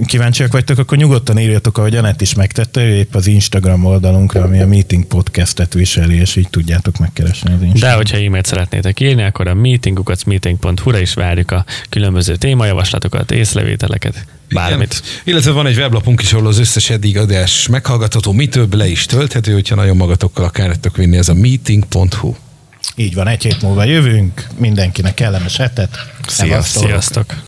kíváncsiak vagytok, akkor nyugodtan írjatok, ahogy Anett is megtette, ő épp az Instagram oldalunkra, ami a Meeting Podcastet viseli, és így tudjátok megkeresni az Instagram. De hogyha e-mailt szeretnétek írni, akkor a meetingukat meeting.hu-ra is várjuk a különböző témajavaslatokat, észrevételeket, bármit. Igen. Illetve van egy weblapunk is, ahol az összes eddig adás meghallgatható, mi több le is tölthető, hogyha nagyon magatokkal akartok vinni, ez a meeting.hu. Így van, egy hét múlva jövünk, mindenkinek kellemes hetet. Sziasztok. Sziasztok!